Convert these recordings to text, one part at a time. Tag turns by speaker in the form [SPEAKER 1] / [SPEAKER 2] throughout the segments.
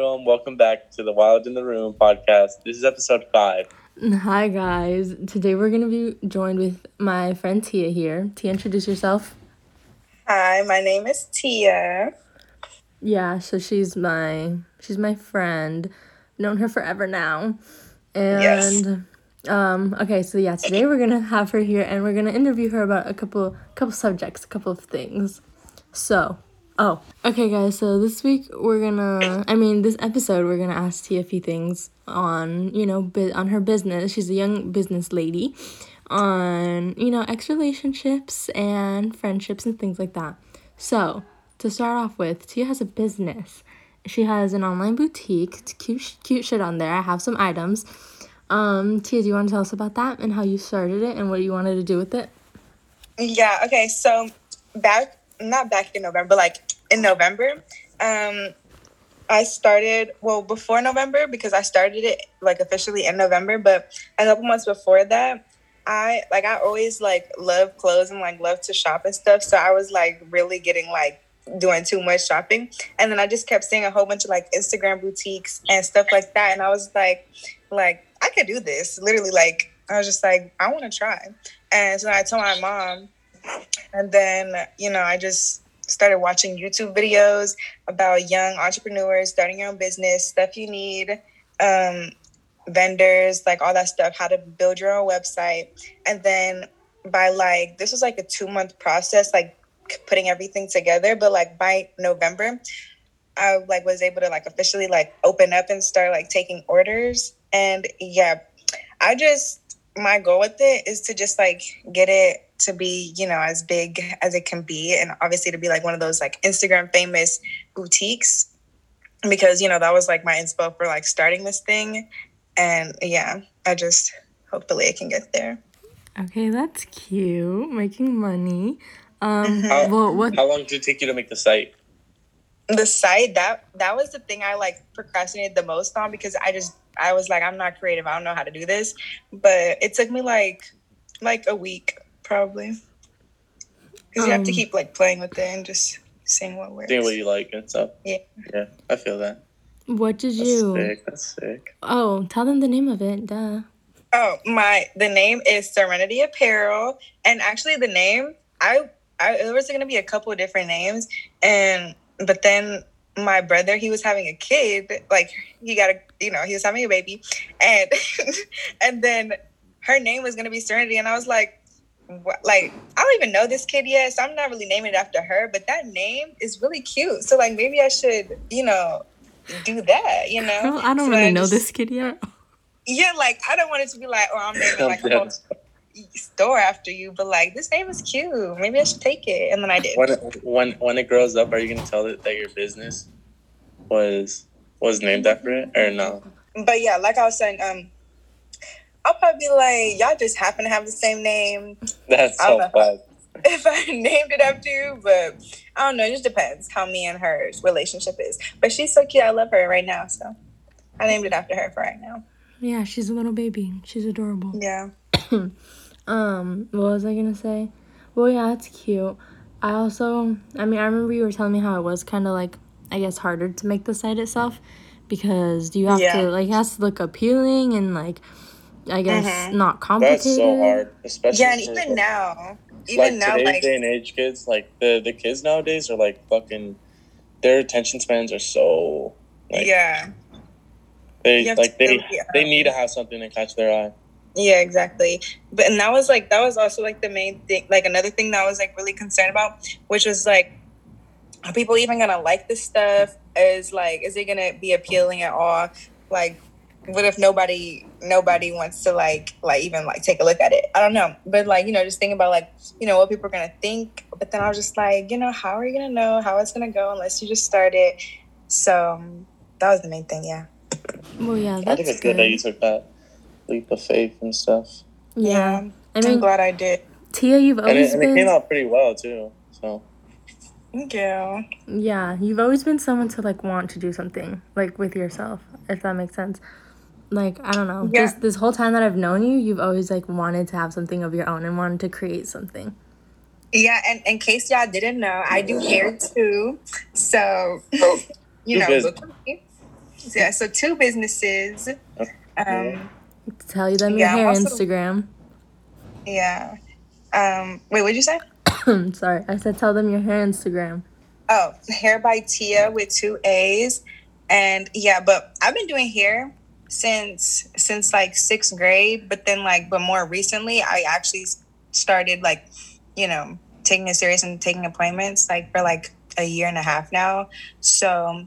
[SPEAKER 1] everyone. Welcome back to the Wild in the Room podcast. This is episode five.
[SPEAKER 2] Hi, guys. Today we're going to be joined with my friend Tia here. Tia, introduce yourself.
[SPEAKER 3] Hi, my name is Tia.
[SPEAKER 2] Yeah, so she's my she's my friend. Known her forever now. And
[SPEAKER 3] Yes.
[SPEAKER 2] um okay, so yeah, today we're going to have her here and we're going to interview her about a couple couple subjects, a couple of things. So, oh, okay, guys. So this week we're gonna, I mean, this episode we're gonna ask Tia a few things on, you know, on her business. She's a young business lady, on you know, ex relationships and friendships and things like that. So to start off with, Tia has a business. She has an online boutique. It's cute, cute shit on there. I have some items. Um, Tia, do you want to tell us about that and how you started it and what you wanted to do with it?
[SPEAKER 3] Yeah, okay, so back not back in November, but like in November, um I started well before November because I started it like officially in November, but a couple months before that, I like I always like love clothes and like love to shop and stuff. So I was like really getting like doing too much shopping. And then I just kept seeing a whole bunch of like Instagram boutiques and stuff like that. And I was like, like, I could do this. Literally, like, I was just like, I want to try. And so I told my mom, and then, you know, I just started watching YouTube videos about young entrepreneurs starting your own business, stuff you need, um, vendors, like all that stuff, how to build your own website. And then by like, this was like a two month process, like putting everything together. But like by November, I like was able to like officially like open up and start like taking orders. And yeah, I just my goal with it is to just like get it to be you know as big as it can be and obviously to be like one of those like instagram famous boutiques because you know that was like my inspo for like starting this thing and yeah i just hopefully I can get there
[SPEAKER 2] Okay, that's cute. Making money. Um,
[SPEAKER 1] How-
[SPEAKER 2] well, what?
[SPEAKER 1] How long did it take you to make the site?
[SPEAKER 3] the site that that was the thing i like procrastinated the most on because i just i was like i'm not creative i don't know how to do this but it took me like like a week probably because you have to
[SPEAKER 2] Um,
[SPEAKER 3] keep like playing with it and just seeing what works
[SPEAKER 1] Doing what you like and stuff.
[SPEAKER 3] Yeah.
[SPEAKER 1] Yeah, I feel that.
[SPEAKER 2] What did
[SPEAKER 1] That's
[SPEAKER 2] you?
[SPEAKER 1] sick. That's sick.
[SPEAKER 2] Oh, tell them the name of it. Duh.
[SPEAKER 3] oh my the name is serenity apparel and actually the name i i there was gonna be a couple of different names and but then my brother he was having a kid like he got a you know he was having a baby and and then her name was gonna be serenity and i was like what, like i don't even know this kid yet so i'm not really naming it after her but that name is really cute so like maybe i should you know do that you know
[SPEAKER 2] Girl, I don't
[SPEAKER 3] So
[SPEAKER 2] really know
[SPEAKER 3] just-
[SPEAKER 2] this kid yet.
[SPEAKER 3] yeah like i don't want it to be like oh i'm naming like a whole store after you, but like this name is cute. Maybe I should take it. And then I did.
[SPEAKER 1] When when when it grows up, are you gonna tell it that your business was was named after it or no?
[SPEAKER 3] But yeah, like I was saying, um, I'll probably be like, y'all just happen to have the same name.
[SPEAKER 1] That's so
[SPEAKER 3] know.
[SPEAKER 1] fun.
[SPEAKER 3] If I named it after you, but I don't know. It just depends how me and her relationship is. But she's so cute. I love her right now. So I named it after her for right now.
[SPEAKER 2] Yeah, she's a little baby. She's adorable.
[SPEAKER 3] Yeah.
[SPEAKER 2] Um, what was I gonna say? Well, yeah, it's cute. I also, I mean, I remember you were telling me how it was kind of like, I guess, harder to make the site itself because you have
[SPEAKER 3] Yeah.
[SPEAKER 2] to like it has to look appealing and like, I guess,
[SPEAKER 3] Mhm.
[SPEAKER 2] not complicated.
[SPEAKER 1] That's so hard, especially
[SPEAKER 3] Yeah, and
[SPEAKER 1] for,
[SPEAKER 3] even now, even
[SPEAKER 1] like
[SPEAKER 3] now,
[SPEAKER 1] today's
[SPEAKER 3] like
[SPEAKER 1] day and age kids, like the the kids nowadays are like fucking. Their attention spans are so like
[SPEAKER 3] yeah,
[SPEAKER 1] they like
[SPEAKER 3] to
[SPEAKER 1] they
[SPEAKER 3] really,
[SPEAKER 1] they
[SPEAKER 3] um,
[SPEAKER 1] need to have something to catch their eye.
[SPEAKER 3] Yeah, exactly. But and that was like that was also like the main thing. Like another thing that I was like really concerned about, which was like, are people even gonna like this stuff? Is like, is it gonna be appealing at all? Like, what if nobody nobody wants to like like even like take a look at it? I don't know. But like you know, just thinking about like you know what people are gonna think. But then I was just like, you know, how are you gonna know how it's gonna go unless you just start it? So um, that was the main thing. Yeah.
[SPEAKER 2] Well, yeah,
[SPEAKER 1] I think it's
[SPEAKER 2] good.
[SPEAKER 1] good that you took that leap of faith and stuff,
[SPEAKER 2] yeah. I
[SPEAKER 3] I'm glad I did.
[SPEAKER 2] Tia, you've
[SPEAKER 1] and it,
[SPEAKER 2] always
[SPEAKER 1] and it
[SPEAKER 2] been.
[SPEAKER 1] came out pretty well too. So
[SPEAKER 3] Thank you.
[SPEAKER 2] Yeah, you've always been someone to like want to do something like with yourself, if that makes sense. Like I don't know,
[SPEAKER 3] Yeah.
[SPEAKER 2] just this whole time that I've known you, you've always like wanted to have something of your own and wanted to create something.
[SPEAKER 3] Yeah, and in case y'all didn't know, I do hair too. So, you know, look me. Yeah, so two businesses. Um,
[SPEAKER 2] Tell you them your
[SPEAKER 3] Yeah, I'm
[SPEAKER 2] hair
[SPEAKER 3] also-
[SPEAKER 2] Instagram.
[SPEAKER 3] yeah. Um, wait, what'd you say?
[SPEAKER 2] Sorry, I said tell them your hair Instagram.
[SPEAKER 3] Oh, hair by Tia with two A's. And yeah, but I've been doing hair since since like sixth grade, but then like but more recently I actually started like, you know, taking it serious and taking appointments like for like a year and a half now. So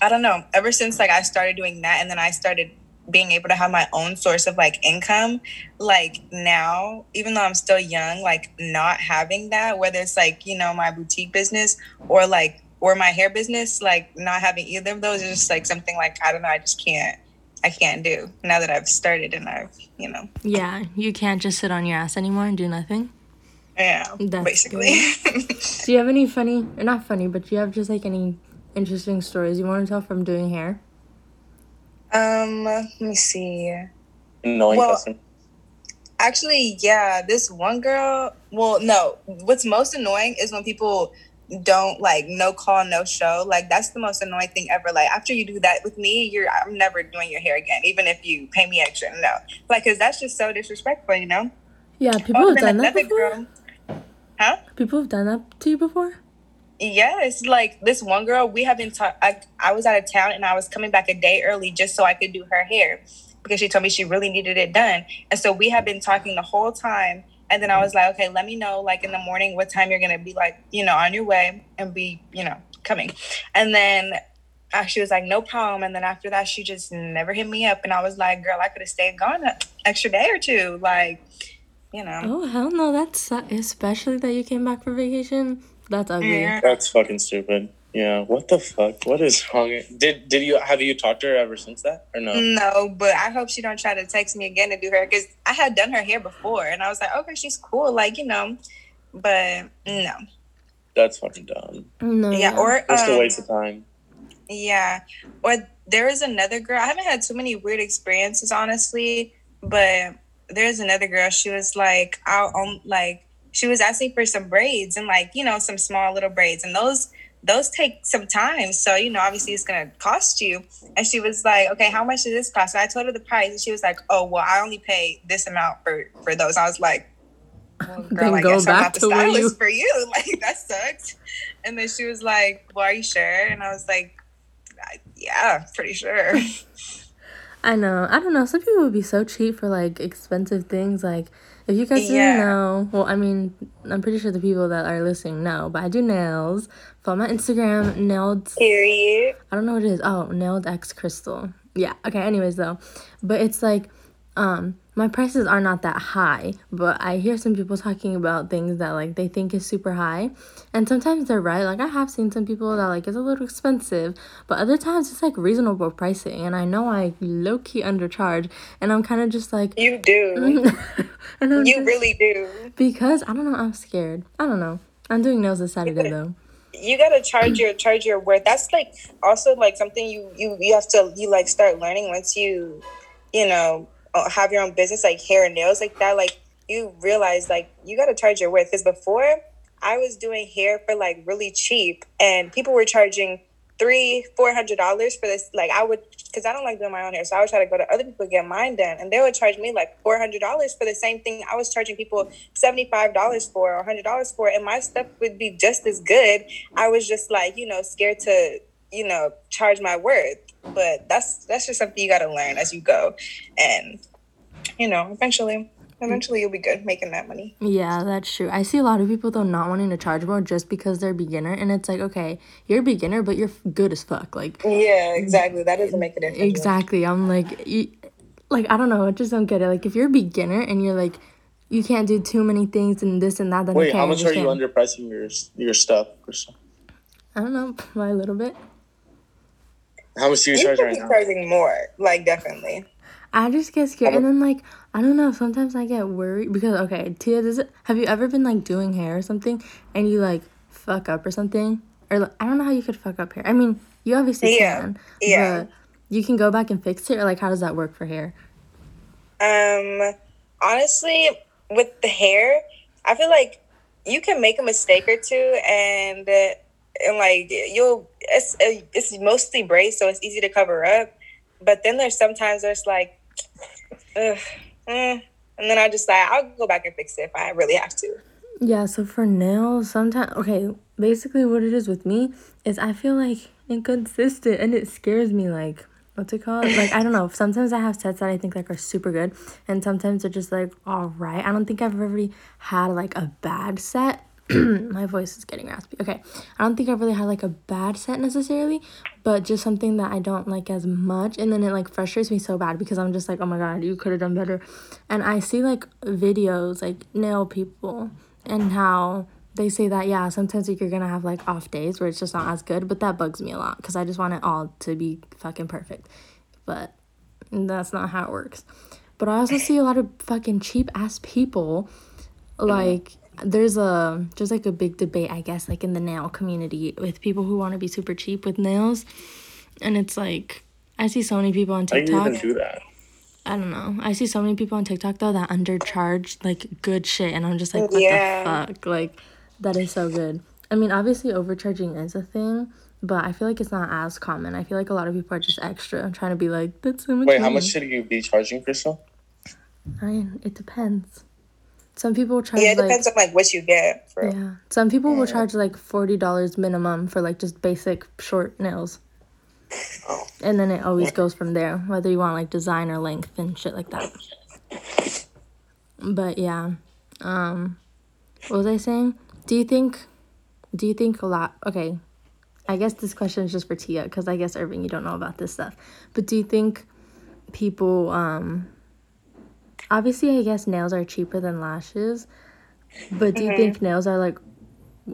[SPEAKER 3] I don't know. Ever since like I started doing that and then I started being able to have my own source of like income, like now, even though I'm still young, like not having that, whether it's like, you know, my boutique business or like or my hair business, like not having either of those is just like something like I don't know, I just can't I can't do now that I've started and I've, you know,
[SPEAKER 2] Yeah, you can't just sit on your ass anymore and do nothing.
[SPEAKER 3] yeah,
[SPEAKER 2] That's
[SPEAKER 3] basically.
[SPEAKER 2] Do you have any funny, or not funny, but do you have just like any interesting stories you want to tell from doing hair?
[SPEAKER 3] um, let me see.
[SPEAKER 1] Annoying
[SPEAKER 3] Well-
[SPEAKER 1] customer.
[SPEAKER 3] Actually, yeah, this one girl. Well, no. What's most annoying is when people don't like no call, no show. Like that's the most annoying thing ever. Like after you do that with me, you're I'm never doing your hair again, even if you pay me extra. No, like because that's just so disrespectful, you know.
[SPEAKER 2] Yeah, people
[SPEAKER 3] Oh,
[SPEAKER 2] have done that before.
[SPEAKER 3] girl. Huh?
[SPEAKER 2] People have done that to you before.
[SPEAKER 3] Yeah, it's like this one girl. We have been. Ta- I I was out of town and I was coming back a day early just so I could do her hair because she told me she really needed it done. And so we have been talking the whole time. And then I was like, okay, let me know like in the morning what time you're gonna be like, you know, on your way and be, you know, coming. And then uh, she was like, no problem. And then after that, she just never hit me up. And I was like, girl, I could have stayed gone an extra day or two. Like, you know.
[SPEAKER 2] Oh hell no, that's especially that you came back for vacation. That's ugly.
[SPEAKER 3] Yeah.
[SPEAKER 1] That's fucking stupid. Yeah. What the fuck? What is wrong? Did did you have you talked to her ever since that or no?
[SPEAKER 3] No, but I hope she don't try to text me again to do her because I had done her hair before, and I was like, okay, she's cool, like you know, but no,
[SPEAKER 1] That's fucking dumb.
[SPEAKER 2] No.
[SPEAKER 3] yeah, or
[SPEAKER 1] Just a
[SPEAKER 3] um,
[SPEAKER 1] waste of time.
[SPEAKER 3] yeah, or there is another girl. I haven't had too many weird experiences, honestly, but there's another girl. She was like, I'll um, like she was asking for some braids and like you know some small little braids, and those those take some time. So you know, obviously it's gonna cost you. And she was like, okay, how much does this cost? And I told her the price, and she was like, oh well, I only pay this amount for for those. I was like. Well, girl,
[SPEAKER 2] Then
[SPEAKER 3] I
[SPEAKER 2] go
[SPEAKER 3] guess I'm not the stylist
[SPEAKER 2] you-
[SPEAKER 3] for you. Like that sucked. And then she was like, "Well, are you sure?" And I was like, "Yeah, pretty sure."
[SPEAKER 2] I know. I don't know. Some people would be so cheap for like expensive things. Like, if you guys
[SPEAKER 3] Yeah.
[SPEAKER 2] didn't know, well, I mean, I'm pretty sure the people that are listening know, but I do nails. Follow my Instagram, nailed.
[SPEAKER 3] Period.
[SPEAKER 2] I don't know what it is. Oh, nailed X crystal. Yeah. Okay. Anyways, though, but it's like, um, my prices are not that high, but I hear some people talking about things that like they think is super high, and sometimes they're right. Like I have seen some people that like it's a little expensive, but other times it's like reasonable pricing, and I know I low key undercharge, and I'm kind of just like,
[SPEAKER 3] You do.
[SPEAKER 2] and I'm
[SPEAKER 3] You
[SPEAKER 2] just-
[SPEAKER 3] really do.
[SPEAKER 2] because I don't know. I'm scared. I don't know. I'm doing nails this Saturday though.
[SPEAKER 3] You gotta charge your charge your worth. That's like also like something you you you have to you like start learning once you you know Uh, have your own business like hair and nails like that. Like you realize like you gotta charge your worth. Because before I was doing hair for like really cheap, and people were charging three four hundred dollars for this. Like I would because I don't like doing my own hair, so I would try to go to other people to get mine done, and they would charge me like four hundred dollars for the same thing I was charging people seventy five dollars for or hundred dollars for, and my stuff would be just as good. I was just like you know scared to you know charge my worth, but that's that's just something you got to learn as you go, and you know eventually eventually you'll be good making that money.
[SPEAKER 2] Yeah, that's true. I see a lot of people though not wanting to charge more just because they're beginner, and it's like, okay, you're a beginner, but you're good as fuck. Like,
[SPEAKER 3] Yeah, exactly. That doesn't make a difference.
[SPEAKER 2] exactly. I'm like, you, like I don't know. I just don't get it. Like, if you're a beginner and you're like, you can't do too many things and this and that, then
[SPEAKER 1] Wait,
[SPEAKER 2] okay,
[SPEAKER 1] how
[SPEAKER 2] I
[SPEAKER 1] much are you
[SPEAKER 2] understand.
[SPEAKER 1] underpricing your your stuff? Crystal?
[SPEAKER 2] I don't know, by a little bit.
[SPEAKER 1] How much do you
[SPEAKER 3] You
[SPEAKER 1] charge
[SPEAKER 3] could
[SPEAKER 1] right
[SPEAKER 3] be
[SPEAKER 1] now?
[SPEAKER 3] charging more, like definitely.
[SPEAKER 2] I just get scared, and then like I don't know. Sometimes I get worried because okay, Tia, does it? Have you ever been like doing hair or something and you like fuck up or something? Or like, I don't know how you could fuck up hair. I mean, you obviously
[SPEAKER 3] Yeah,
[SPEAKER 2] can.
[SPEAKER 3] yeah.
[SPEAKER 2] But you can go back and fix it, or like how does that work for hair?
[SPEAKER 3] Um, honestly, with the hair, I feel like you can make a mistake or two, and uh, and like you'll it's it's mostly braids, so it's easy to cover up. But then there's sometimes there's like, ugh, mm, and then I just like I'll go back and fix it if I really have to.
[SPEAKER 2] Yeah, so for nails, sometimes okay, basically what it is with me is I feel like inconsistent and it scares me like what's it called? Like I don't know. Sometimes I have sets that I think like are super good and sometimes they're just like all right. I don't think I've ever really had like a bad set. My voice is getting raspy. Okay. I don't think I've really had like a bad set necessarily, but just something that I don't like as much and then it like frustrates me so bad because I'm just like, "Oh my god, you could have done better." And I see like videos like nail people and how they say that yeah sometimes like, you're gonna have like off days where it's just not as good but that bugs me a lot because i just want it all to be fucking perfect but that's not how it works but i also see a lot of fucking cheap ass people like there's a there's like a big debate i guess like in the nail community with people who want to be super cheap with nails and it's like i see so many people on
[SPEAKER 1] How do you
[SPEAKER 2] tiktok
[SPEAKER 1] even do that?
[SPEAKER 2] I don't know. I see so many people on TikTok though that undercharge like good shit, and I'm just like, what
[SPEAKER 3] Yeah.
[SPEAKER 2] the fuck? Like, that is so good. I mean, obviously overcharging is a thing, but I feel like it's not as common. I feel like a lot of people are just extra, I'm trying to be like, that's so much.
[SPEAKER 1] Wait, how much should you be charging, Crystal?
[SPEAKER 2] I mean, it depends. Some people charge
[SPEAKER 3] Yeah, it
[SPEAKER 2] like
[SPEAKER 3] depends on like what you get. For
[SPEAKER 2] yeah. Some people will charge like forty dollars minimum for like just basic short nails. And then it always goes from there, whether you want like design or length and shit like that. But yeah. Um what was I saying? Do you think do you think a lot okay. I guess this question is just for Tia, because I guess Irving, you don't know about this stuff. But do you think people um obviously I guess nails are cheaper than lashes. But do you think nails are like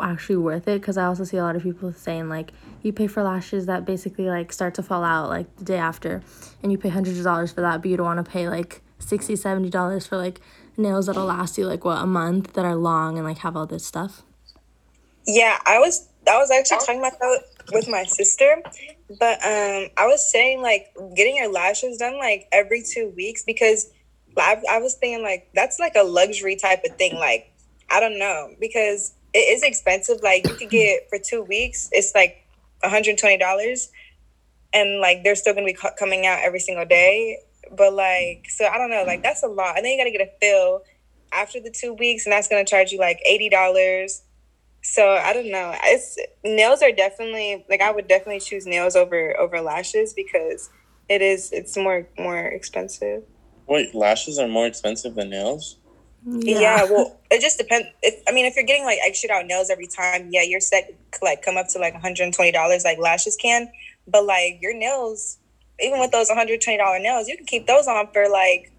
[SPEAKER 2] actually worth it? Because I also see a lot of people saying like you pay for lashes that basically like start to fall out like the day after, and you pay hundreds of dollars for that, but you don't want to pay like 60 70 dollars for like nails that'll last you like what a month that are long and like have all this stuff.
[SPEAKER 3] Yeah, I was I was actually talking about that with my sister, but um, I was saying like getting your lashes done like every two weeks because I, I was thinking like that's like a luxury type of thing. Like I don't know because it is expensive. Like you could get for two weeks, it's like one hundred twenty dollars, and like they're still gonna be co- coming out every single day. But like, so I don't know. Like that's a lot, and then you gotta get a fill after the two weeks, and that's gonna charge you like eighty dollars. So I don't know. It's nails are definitely like I would definitely choose nails over over lashes because it is it's more more expensive.
[SPEAKER 1] Wait, lashes are more expensive than nails?
[SPEAKER 3] Yeah, well, it just depends. If, I mean, if you're getting like extra out nails every time, yeah, your set like come up to like 120 dollars, like lashes can. But like your nails, even with those 120 dollar nails, you can keep those on for like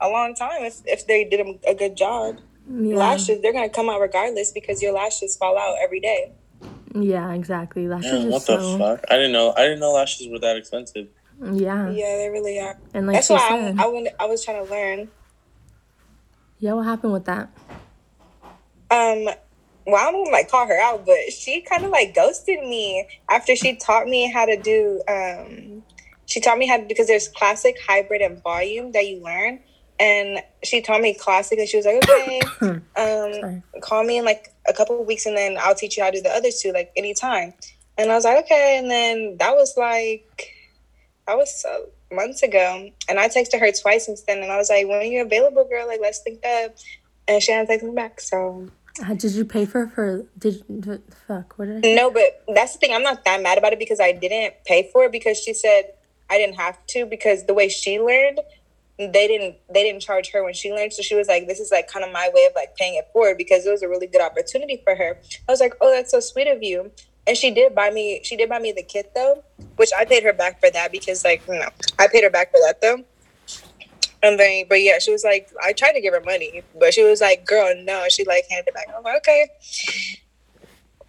[SPEAKER 3] a long time if if they did a, a good job.
[SPEAKER 2] yeah.
[SPEAKER 3] Lashes, they're gonna come out regardless because your lashes fall out every day.
[SPEAKER 2] Yeah, exactly. Lashes
[SPEAKER 1] Yeah,
[SPEAKER 2] are
[SPEAKER 1] what the fuck? I didn't know. I didn't know lashes were that expensive.
[SPEAKER 2] Yeah.
[SPEAKER 3] Yeah, they really are.
[SPEAKER 2] And like
[SPEAKER 3] That's
[SPEAKER 2] she
[SPEAKER 3] why
[SPEAKER 2] said,
[SPEAKER 3] I, I, went, I was trying to learn.
[SPEAKER 2] yeah, what happened with that?
[SPEAKER 3] Um, well, I don't like call her out, but she kind of like ghosted me after she taught me how to do. Um, she taught me how to because there's classic, hybrid, and volume that you learn. And she taught me classic, and she was like, "Okay, um,
[SPEAKER 2] Sorry.
[SPEAKER 3] call me in like a couple of weeks, and then I'll teach you how to do the others two, like anytime." And I was like, "Okay." And then that was like, that was uh, months ago, and I texted her twice since then, and I was like, "When are you available, girl? Like, let's link up." And she hasn't texted me back, so
[SPEAKER 2] Uh, did you pay for for did fuck what did I
[SPEAKER 3] No, but that's the thing. I'm not that mad about it because I didn't pay for it because she said I didn't have to because the way she learned, they didn't they didn't charge her when she learned. So she was like, "This is like kind of my way of like paying it forward because it was a really good opportunity for her." I was like, "Oh, that's so sweet of you." And she did buy me. She did buy me the kit though, which I paid her back for that because like you know I paid her back for that though. And then, but yeah, she was like, I tried to give her money, but she was like, "Girl, no." She like handed it back. I'm like, okay,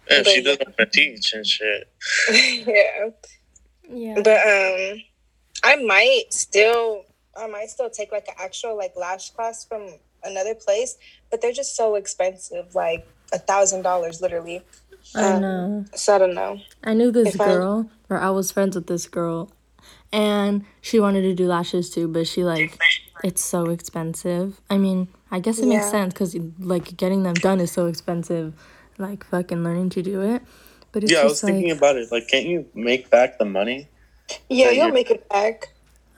[SPEAKER 1] If she doesn't want to teach and shit.
[SPEAKER 3] yeah.
[SPEAKER 2] Yeah.
[SPEAKER 3] But um, I might still, I might still take like an actual like lash class from another place, but they're just so expensive, like a thousand dollars literally.
[SPEAKER 2] I know.
[SPEAKER 3] So I don't know.
[SPEAKER 2] I knew this
[SPEAKER 3] if I-
[SPEAKER 2] girl, or I was friends with this girl, and she wanted to do lashes too, but she like, it's so expensive. I mean, I guess it makes
[SPEAKER 3] Yeah.
[SPEAKER 2] sense because like getting them done is so expensive, like fucking learning to do it. But it's
[SPEAKER 1] yeah, I was
[SPEAKER 2] just like
[SPEAKER 1] thinking about it. Like, can't you make back the money?
[SPEAKER 3] Yeah,
[SPEAKER 1] Yeah,
[SPEAKER 3] you'll
[SPEAKER 1] you're-
[SPEAKER 3] make it back.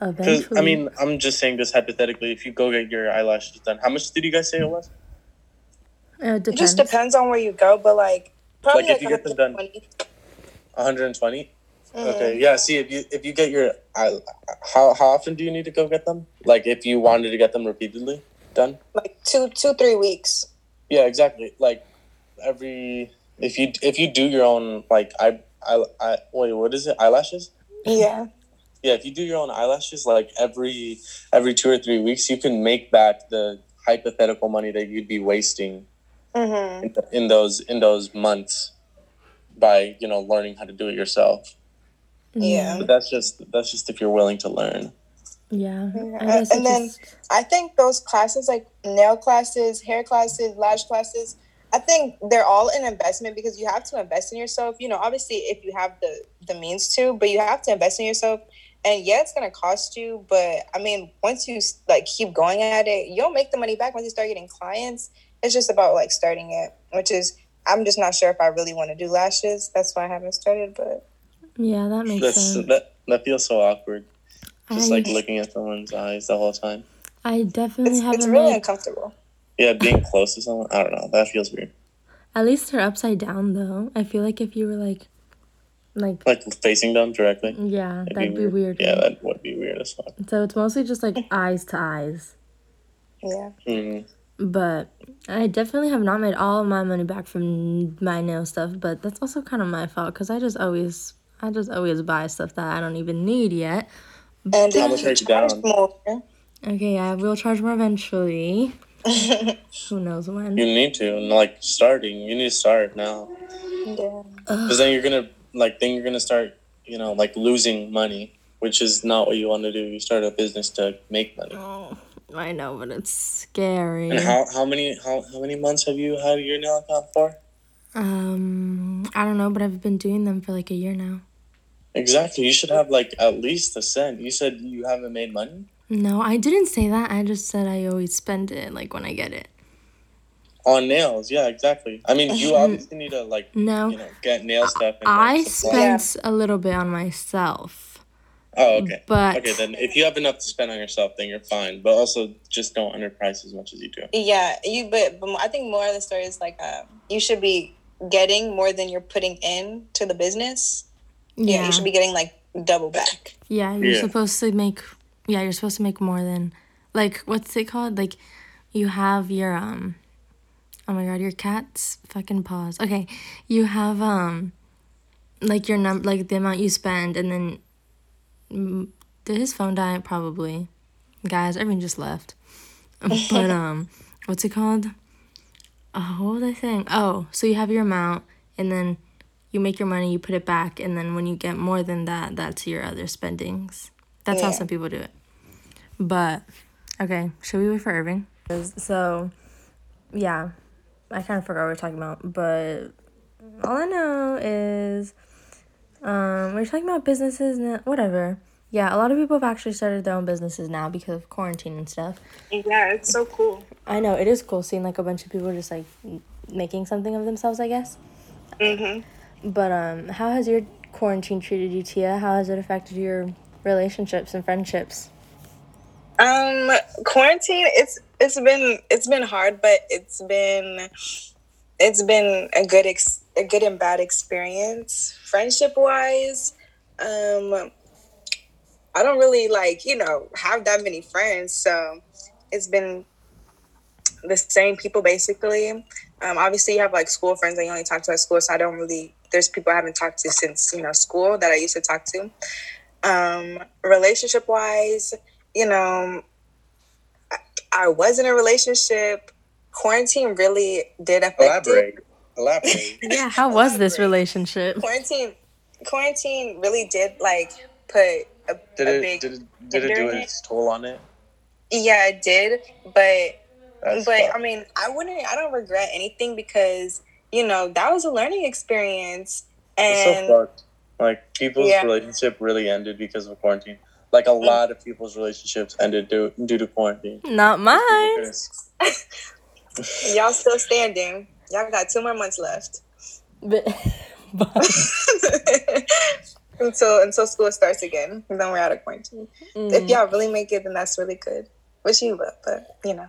[SPEAKER 1] Because
[SPEAKER 2] eventually.
[SPEAKER 1] I mean, I'm just saying this hypothetically. If you go get your eyelashes done, how much did you guys say it was?
[SPEAKER 2] it
[SPEAKER 3] It
[SPEAKER 2] depends.
[SPEAKER 3] just depends on where you go, but like probably
[SPEAKER 1] Like, if you get them done-
[SPEAKER 3] 120.
[SPEAKER 1] 120.
[SPEAKER 3] Mhm.
[SPEAKER 1] Okay, yeah. See, if you if you get your eye, how how often do you need to go get them? Like, if you wanted to get them repeatedly done.
[SPEAKER 3] Like two, two, three weeks.
[SPEAKER 1] Yeah, exactly. Like every if you if you do your own like I I, I wait what is it eyelashes?
[SPEAKER 3] Yeah.
[SPEAKER 1] Yeah, if you do your own eyelashes, like every every two or three weeks, you can make back the hypothetical money that you'd be wasting
[SPEAKER 3] Mm-hmm.
[SPEAKER 1] in, in those in those months by you know learning how to do it yourself.
[SPEAKER 3] Yeah.
[SPEAKER 1] But that's just that's just if you're willing to learn.
[SPEAKER 2] Yeah.
[SPEAKER 3] Yeah,
[SPEAKER 2] I
[SPEAKER 3] and then-
[SPEAKER 2] just,
[SPEAKER 3] I think those classes, like nail classes, hair classes, lash classes, I think they're all an investment because you have to invest in yourself. You know, obviously, if you have the the means to, but you have to invest in yourself. And yeah, it's gonna cost you, but I mean, once you like keep going at it, you'll make the money back once you start getting clients. It's just about like starting it, which is I'm just not sure if I really want to do lashes. That's why I haven't started. But
[SPEAKER 2] yeah, that makes
[SPEAKER 1] That's
[SPEAKER 2] sense.
[SPEAKER 1] that that feels so awkward. Just
[SPEAKER 2] I,
[SPEAKER 1] like looking at someone's eyes the whole time.
[SPEAKER 2] I definitely
[SPEAKER 3] it's,
[SPEAKER 2] haven't
[SPEAKER 3] it's really
[SPEAKER 2] made.
[SPEAKER 3] uncomfortable.
[SPEAKER 1] Yeah, being close to someone. I don't know. That feels weird.
[SPEAKER 2] At least they're upside down though. I feel like if you were like, like
[SPEAKER 1] Like facing them directly.
[SPEAKER 2] yeah,
[SPEAKER 1] That'd
[SPEAKER 2] that'd be weird.
[SPEAKER 1] Yeah, that would be weird as fuck.
[SPEAKER 2] So it's mostly just like eyes to eyes.
[SPEAKER 3] Yeah.
[SPEAKER 1] Mm.
[SPEAKER 2] But I definitely have not made all of my money back from my nail stuff. But that's also kind of my fault because I just always, I just always buy stuff that I don't even need yet.
[SPEAKER 3] And
[SPEAKER 1] How
[SPEAKER 3] if
[SPEAKER 1] much are you
[SPEAKER 3] charge
[SPEAKER 1] down?
[SPEAKER 3] more,
[SPEAKER 2] Okay, I will charge more eventually. Who knows when?
[SPEAKER 1] You need to, and like starting, you need to start now,
[SPEAKER 3] yeah.
[SPEAKER 1] because then you're gonna like then you're gonna start, you know, like losing money, which is not what you want to do. You start a business to make money.
[SPEAKER 2] Oh, I know, but it's scary.
[SPEAKER 1] And how how many how how many months have you had your nail account for?
[SPEAKER 2] Um, I don't know, but I've been doing them for like a year now.
[SPEAKER 1] Exactly. You should have like at least a cent. You said you haven't made money
[SPEAKER 2] No, I didn't say that. I just said I always spend it like when I get it.
[SPEAKER 1] on nails. Yeah, exactly. I mean, you obviously need to like
[SPEAKER 2] No,
[SPEAKER 1] you know get nail stuff. And,
[SPEAKER 2] I
[SPEAKER 1] like,
[SPEAKER 2] spent a little bit on myself,
[SPEAKER 1] Oh, okay.
[SPEAKER 2] but
[SPEAKER 1] Okay, then if you have enough to spend on yourself, then you're fine. But also, just don't underprice as much as you do.
[SPEAKER 3] Yeah, you but, but I think more of the story is like um, you should be getting more than you're putting in to the business. Yeah,
[SPEAKER 2] yeah,
[SPEAKER 3] you should be getting like double back.
[SPEAKER 2] yeah, you're
[SPEAKER 1] Yeah.
[SPEAKER 2] supposed to make, yeah, you're supposed to make more than, like, what's it called? Like, you have your um, oh my god, your cat's fucking paws. Okay, you have um, like your num, like the amount you spend, and then, did his phone die? Probably, guys. Everyone just left, but um, what's it called? Oh, what was I saying? Oh, so you have your amount, and then you make your money, you put it back, and then when you get more than that, that's your other spendings. That's how some people do it. But okay, should we wait for Irving? So, yeah, I kind of forgot what we are talking about, but all I know is um, we're talking about businesses and whatever. Yeah, a lot of people have actually started their own businesses now because of quarantine and stuff.
[SPEAKER 3] Yeah, it's so cool.
[SPEAKER 2] I know it is cool seeing like a bunch of people just like making something of themselves. I guess.
[SPEAKER 3] hmm
[SPEAKER 2] But um, how has your quarantine treated you, Tia? How has it affected your relationships and friendships?
[SPEAKER 3] Um, quarantine. It's it's been it's been hard, but it's been it's been a good ex- a good and bad experience. Friendship wise, um, I don't really like you know have that many friends, so it's been the same people basically. Um, obviously, you have like school friends that you only talk to at school, so I don't really. There's people I haven't talked to since you know school that I used to talk to. Um, relationship wise, you know, I, I was in a relationship. Quarantine really did affect it.
[SPEAKER 1] Elaborate. Elaborate.
[SPEAKER 2] Yeah, how was this relationship?
[SPEAKER 3] Quarantine, quarantine really did like put a,
[SPEAKER 1] Did
[SPEAKER 3] a
[SPEAKER 1] it
[SPEAKER 3] big.
[SPEAKER 1] did it did it do
[SPEAKER 3] hinder in
[SPEAKER 1] its toll on it?
[SPEAKER 3] Yeah, it did, but
[SPEAKER 1] That's
[SPEAKER 3] but
[SPEAKER 1] fucked.
[SPEAKER 3] I mean, I wouldn't. I don't regret anything because you know that was a learning experience,
[SPEAKER 1] It's
[SPEAKER 3] and
[SPEAKER 1] so fucked. Like people's
[SPEAKER 3] Yeah.
[SPEAKER 1] relationship really ended because of quarantine. Like a mm. lot of people's relationships ended due, due to quarantine.
[SPEAKER 2] Not mine.
[SPEAKER 1] Because-
[SPEAKER 3] y'all still standing. Y'all got two more months left.
[SPEAKER 2] But
[SPEAKER 3] until until school starts again. Then we're out of quarantine. If
[SPEAKER 2] Mm.
[SPEAKER 3] y'all really make it, then that's really good. Wish you would, but you know.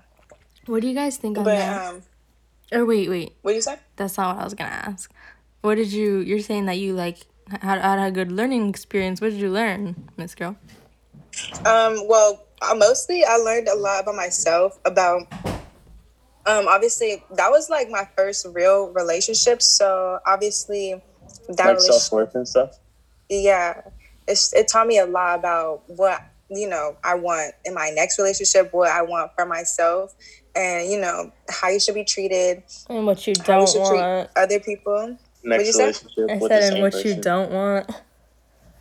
[SPEAKER 2] What do you guys think on
[SPEAKER 3] But
[SPEAKER 2] that?
[SPEAKER 3] um,
[SPEAKER 2] Or wait, wait.
[SPEAKER 3] what do you say?
[SPEAKER 2] That's not what I was gonna ask. What did you? You're saying that you like had, had a good learning experience. What did you learn, Miss Girl?
[SPEAKER 3] Um, well, uh, mostly I learned a lot about myself. About um, obviously that was like my first real relationship. So obviously that
[SPEAKER 1] like self worth and stuff.
[SPEAKER 3] yeah, it's, it taught me a lot about what you know I want in my next relationship, what I want for myself, and you know how you should be treated,
[SPEAKER 2] And what you
[SPEAKER 3] how you
[SPEAKER 2] don't
[SPEAKER 3] should treat
[SPEAKER 2] want.
[SPEAKER 3] other people.
[SPEAKER 1] Next
[SPEAKER 3] you say?
[SPEAKER 1] relationship
[SPEAKER 2] I said,
[SPEAKER 1] same
[SPEAKER 2] and what
[SPEAKER 1] person.
[SPEAKER 2] you don't want.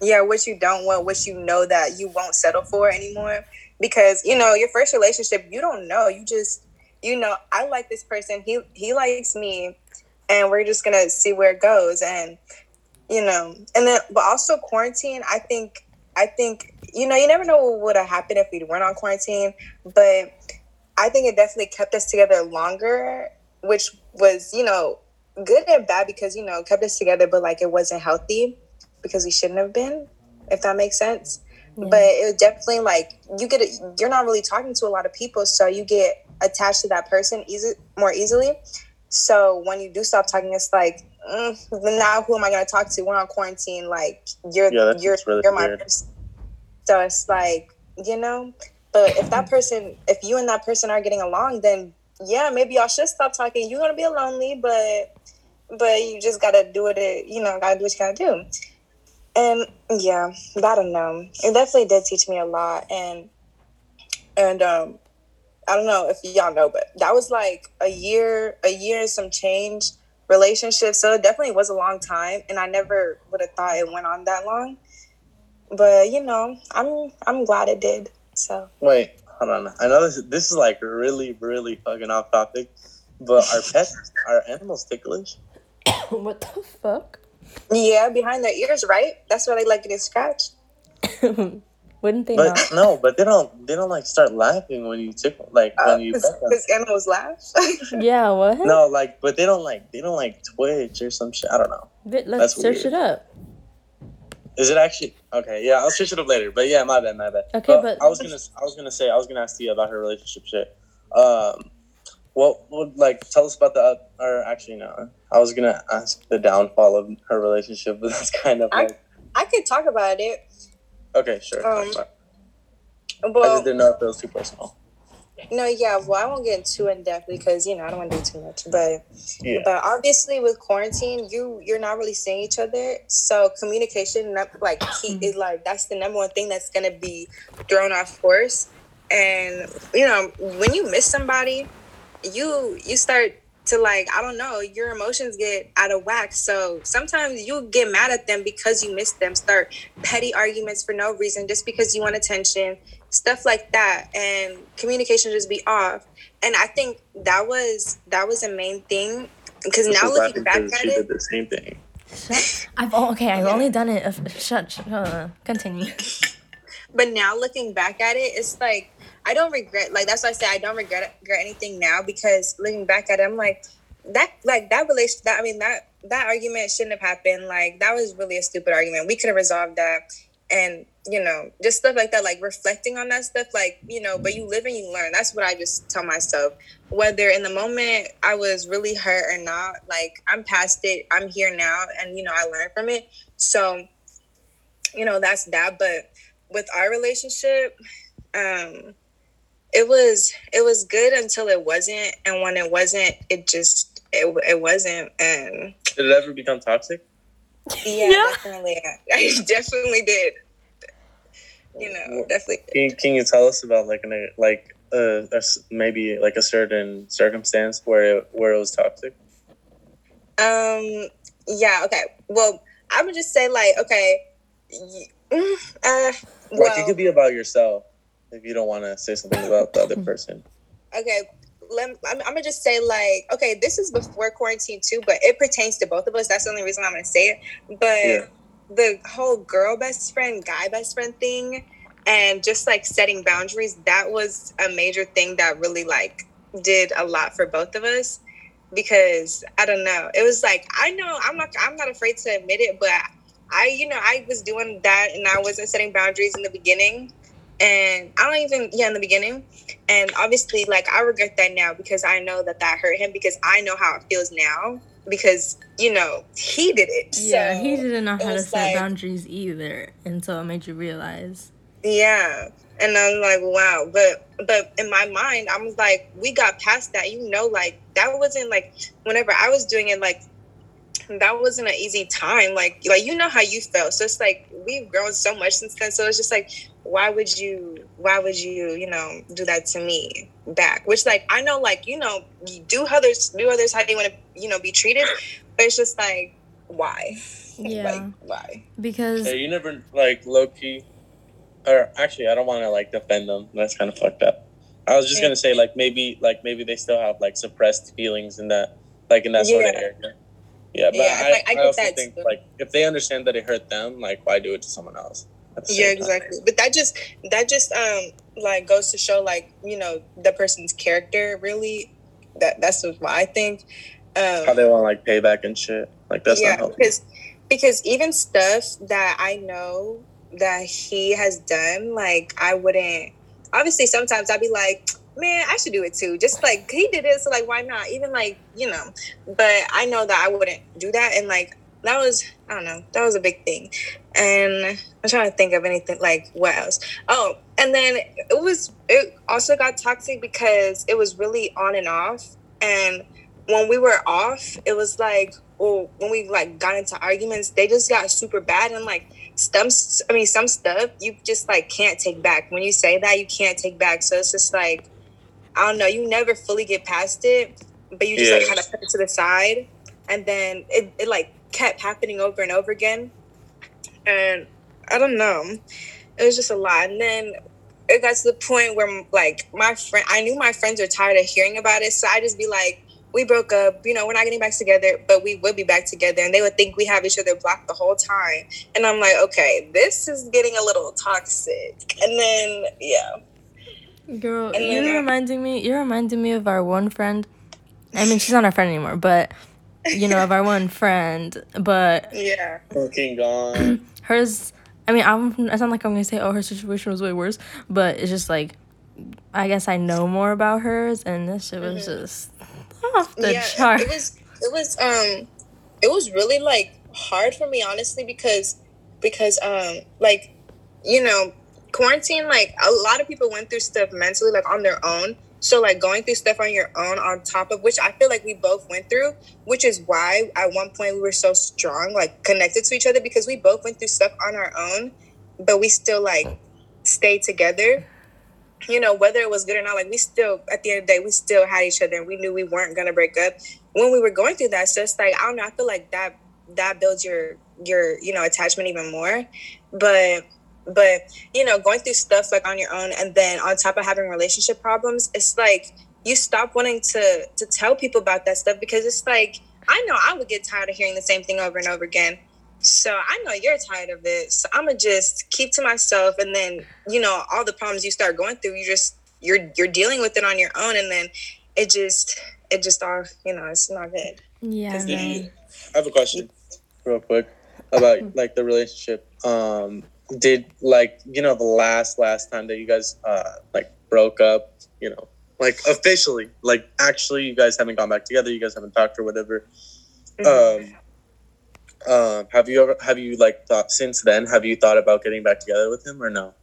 [SPEAKER 3] yeah what you don't want what you know that you won't settle for anymore because you know your first relationship you don't know you just you know i like this person he he likes me and we're just gonna see where it goes and you know and then but also quarantine i think i think you know you never know what would have happened if we weren't on quarantine but i think it definitely kept us together longer which was you know good and bad because you know kept us together but like it wasn't healthy because we shouldn't have been, if that makes sense.
[SPEAKER 2] Yeah.
[SPEAKER 3] But it was definitely like you get you're not really talking to a lot of people, so you get attached to that person easy more easily. So when you do stop talking, it's like mm, now who am I going to talk to? We're on quarantine. Like you're
[SPEAKER 1] Yeah,
[SPEAKER 3] you're
[SPEAKER 1] really
[SPEAKER 3] you're my
[SPEAKER 1] weird.
[SPEAKER 3] person. So it's like you know, but if that person, if you and that person are getting along, then yeah, maybe y'all should stop talking. You're gonna be lonely, but but you just gotta do it. You know, gotta do what you gotta do. And yeah, I don't know. It definitely did teach me a lot, and and um, I don't know if y'all know, but that was like a year, a year and some change relationship. So it definitely was a long time, and I never would have thought it went on that long. But you know, I'm I'm glad it did. So
[SPEAKER 1] Wait, hold on. I know this. This is like really, really fucking off topic, but are pets, are animals ticklish?
[SPEAKER 2] what the fuck?
[SPEAKER 3] yeah, behind their ears, right? That's why they like getting scratched.
[SPEAKER 2] Wouldn't they
[SPEAKER 1] But no, but they don't. They don't like start laughing when you tickle, like when you.
[SPEAKER 3] Because Uh, animals laugh.
[SPEAKER 2] Yeah, what?
[SPEAKER 1] No, like, but they don't like. They don't like twitch or some shit. I don't know.
[SPEAKER 2] But let's search
[SPEAKER 1] weird.
[SPEAKER 2] it up.
[SPEAKER 1] Is it actually okay? Yeah, I'll switch it up later. But yeah, my bad, my bad.
[SPEAKER 2] Okay, but-
[SPEAKER 1] I was gonna, I was gonna say, I was gonna ask you about her relationship shit. Um, what would like tell us about the up, or actually no, I was gonna ask the downfall of her relationship, but that's kind of
[SPEAKER 3] I-
[SPEAKER 1] like
[SPEAKER 3] I could talk about it.
[SPEAKER 1] Okay, sure.
[SPEAKER 3] Um,
[SPEAKER 1] I just
[SPEAKER 3] Well,
[SPEAKER 1] didn't know if it was too personal.
[SPEAKER 3] no, yeah. Well, I won't get too in depth because you know I don't want to do too much. But
[SPEAKER 1] Yeah,
[SPEAKER 3] but obviously with quarantine, you you're not really seeing each other, so communication like key is like that's the number one thing that's gonna be thrown off course. And you know when you miss somebody, you you start to like I don't know your emotions get out of whack. So sometimes you get mad at them because you miss them. Start petty arguments for no reason just because you want attention, stuff like that, and communication just be off. And I think that was that was a main thing because now looking back
[SPEAKER 1] laughing 'cause
[SPEAKER 3] at
[SPEAKER 1] she
[SPEAKER 3] it,
[SPEAKER 1] did the same thing.
[SPEAKER 2] I've oh, okay. I've only done it. Of, shut. shut uh, continue.
[SPEAKER 3] but now looking back at it, it's like I don't regret. Like that's why I say I don't regret regret anything now because looking back at it, I'm like that like that relation. That I mean that that argument shouldn't have happened. Like that was really a stupid argument. We could have resolved that, and you know just stuff like that. Like reflecting on that stuff. Like you know, but you live and you learn. That's what I just tell myself. Whether in the moment I was really hurt or not, like I'm past it. I'm here now, and you know I learned from it. So you know that's that. But with our relationship um it was it was good until it wasn't and when it wasn't it just it, it wasn't and
[SPEAKER 1] Did it ever become toxic?
[SPEAKER 3] yeah,
[SPEAKER 2] Yeah.
[SPEAKER 3] definitely i definitely did you know definitely
[SPEAKER 1] Can you, can you tell us about like an like uh a s maybe like a certain circumstance where it, where it was toxic?
[SPEAKER 3] um yeah okay well i would just say like okay y- mm, uh
[SPEAKER 1] like it could be about yourself if you don't want to say something about the other person.
[SPEAKER 3] okay let, I'm, I'm gonna just say like okay this is before quarantine too but it pertains to both of us that's the only reason i'm gonna say it but
[SPEAKER 1] Yeah.
[SPEAKER 3] the whole girl best friend guy best friend thing and just like setting boundaries that was a major thing that really like did a lot for both of us because I don't know. It was like I know I'm not I'm not afraid to admit it, but I you know I was doing that and I wasn't setting boundaries in the beginning, and I don't even yeah in the beginning, and obviously like I regret that now because I know that that hurt him because I know how it feels now because you know he did it.
[SPEAKER 2] Yeah,
[SPEAKER 3] So,
[SPEAKER 2] he didn't know how to set
[SPEAKER 3] like-
[SPEAKER 2] boundaries either until it made you realize.
[SPEAKER 3] Yeah. And I'm like, wow. But but in my mind, I was like, we got past that. You know, like that wasn't like whenever I was doing it, like that wasn't an easy time. Like like you know how you felt. So it's like we've grown so much since then. So it's just like, why would you why would you, you know, do that to me back? Which like I know like, you know, you do others do others how they want to, you know, be treated. But it's just like, why?
[SPEAKER 2] Yeah.
[SPEAKER 3] Like, why?
[SPEAKER 2] Because
[SPEAKER 1] Yeah, you never like low key, or actually, I don't want to like defend them. That's kind of fucked up. I was just gonna say like maybe like maybe they still have like suppressed feelings in that like in that sort of area. Yeah, but
[SPEAKER 3] Yeah,
[SPEAKER 1] I,
[SPEAKER 3] like, I
[SPEAKER 1] I, also
[SPEAKER 3] that
[SPEAKER 1] think
[SPEAKER 3] too.
[SPEAKER 1] like if they understand that it hurt them, like why do it to someone else?
[SPEAKER 3] yeah
[SPEAKER 1] same time?
[SPEAKER 3] exactly but that just that just um like goes to show like you know the person's character really that that's what i think um
[SPEAKER 1] How they want like payback and shit. Like that's
[SPEAKER 3] yeah because because even stuff that i know that he has done like i wouldn't obviously sometimes i'd be like man i should do it too. Just like he did it so like why not? Even like you know. But i know that i wouldn't do that and like that was i don't know that was a big thing. And i'm trying to think of anything like what else? Oh and then it was it also got toxic because it was really on and off. And when we were off it was like well when we like got into arguments they just got super bad and like some i mean some stuff you just like can't take back. When you say that you can't take back. So it's just like i don't know you never fully get past it but you just like kind of put it to the side and then it, it like kept happening over and over again. And i don't know it was just a lot. And then it got to the point where like my friend i knew my friends were tired of hearing about it so i just be like we broke up you know we're not getting back together but we will be back together and they would think we have each other blocked the whole time. And i'm like okay this is getting a little toxic. And then yeah
[SPEAKER 2] Girl,
[SPEAKER 3] And
[SPEAKER 2] you're
[SPEAKER 3] then-
[SPEAKER 2] reminding me. You're reminding me of our one friend. I mean, she's not our friend anymore, but you know, of our one friend. But
[SPEAKER 3] yeah
[SPEAKER 1] fucking gone.
[SPEAKER 2] hers. I mean, I'm. It's not like I'm gonna say, oh, her situation was way worse. But it's just like, I guess I know more about hers, and this shit was just off the
[SPEAKER 3] yeah
[SPEAKER 2] chart.
[SPEAKER 3] it was it was um it was really like hard for me honestly because because um like you know quarantine like a lot of people went through stuff mentally like on their own. So like going through stuff on your own on top of which i feel like we both went through which is why at one point we were so strong like connected to each other because we both went through stuff on our own but we still like stayed together. You know whether it was good or not like we still at the end of the day we still had each other and we knew we weren't gonna break up. When we were going through that so it's like i don't know i feel like that that builds your your you know attachment even more. But but you know going through stuff like on your own and then on top of having relationship problems it's like you stop wanting to to tell people about that stuff because it's like i know i would get tired of hearing the same thing over and over again so I know you're tired of it. So I'm gonna just keep to myself, and then you know all the problems you start going through, you just you're you're dealing with it on your own, and then it just it just all you know it's not good.
[SPEAKER 2] yeah,
[SPEAKER 1] Did I have a question, real quick, about like the relationship. Um, did like you know the last last time that you guys uh like broke up, you know, like officially, like actually, you guys haven't gone back together. You guys haven't talked or whatever.
[SPEAKER 3] Mhm.
[SPEAKER 1] Um, um, have you ever have you like thought since then? Have you thought about getting back together with him or no?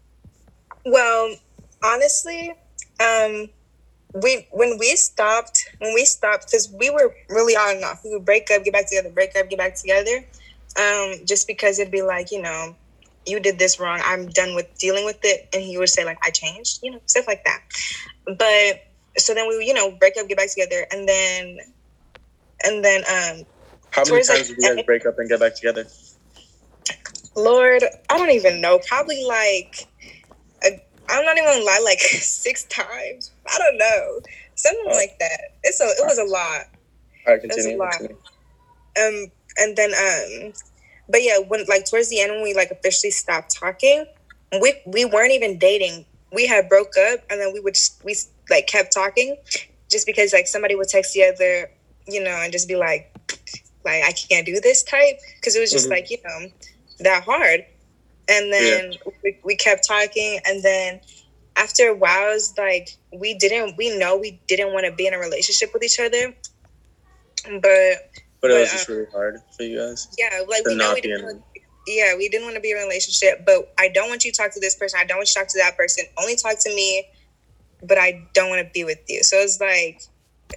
[SPEAKER 3] Well, honestly, um, we when we stopped when we stopped because we were really on and off. We would break up, get back together, break up, get back together. Um, just because it'd be like you know, you did this wrong. I'm done with dealing with it, and he would say like I changed, you know, stuff like that. But so then we you know break up, get back together, and then and then um
[SPEAKER 1] How many
[SPEAKER 3] Towards, like,
[SPEAKER 1] times did you guys break up and get back together?
[SPEAKER 3] Lord, I don't even know. Probably like, a, I'm not even gonna lie, like six times. I don't know, something
[SPEAKER 1] Oh.
[SPEAKER 3] like that. It's a, it was a lot.
[SPEAKER 1] All right,
[SPEAKER 3] That's a lot.
[SPEAKER 1] continue.
[SPEAKER 3] Um, and then um, but yeah, when like towards the end when we like officially stopped talking, we we weren't even dating. We had broke up, and then we would just, we like kept talking, just because like somebody would text the other, you know, and just be like, like I can't do this type because it was just
[SPEAKER 1] Mhm.
[SPEAKER 3] like you know that hard. And then we, we kept talking, and then after a while, it's like we didn't. We know we didn't want to be in a relationship with each other, but
[SPEAKER 1] But it was just
[SPEAKER 3] uh,
[SPEAKER 1] really hard for you guys.
[SPEAKER 3] yeah, like we know we didn't. want- yeah, we didn't want to be in a relationship, but I don't want you to talk to this person. I don't want you to talk to that person. Only talk to me, but I don't want to be with you. So it's like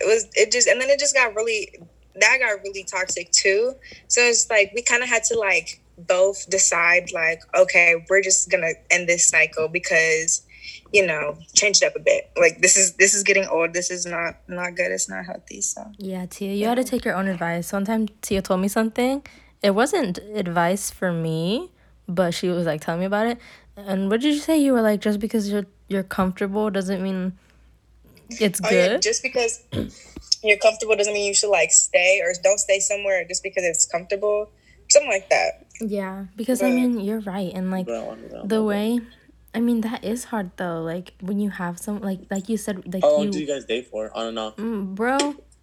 [SPEAKER 3] it was. It just and then it just got really. That got really toxic too. So it's like we kind of had to like both decide like, okay, we're just gonna end this cycle because you know change it up a bit. Like this is this is getting old. This is not not good. It's not healthy. So
[SPEAKER 2] Yeah, Tia, you had to take your own advice. One time Tia told me something. It wasn't advice for me, but she was like telling me about it. And what did you say? You were like, just because you're you're comfortable doesn't mean it's
[SPEAKER 3] Oh, yeah,
[SPEAKER 2] good.
[SPEAKER 3] just because you're comfortable doesn't mean you should like stay or don't stay somewhere just because it's comfortable. Something like that.
[SPEAKER 2] Yeah, because I mean you're right, and like
[SPEAKER 1] But I that
[SPEAKER 2] the way, I mean that is hard though. Like when you have some like like you said like
[SPEAKER 1] How long
[SPEAKER 2] you,
[SPEAKER 1] did you guys date for? On and off.
[SPEAKER 2] Mm, bro.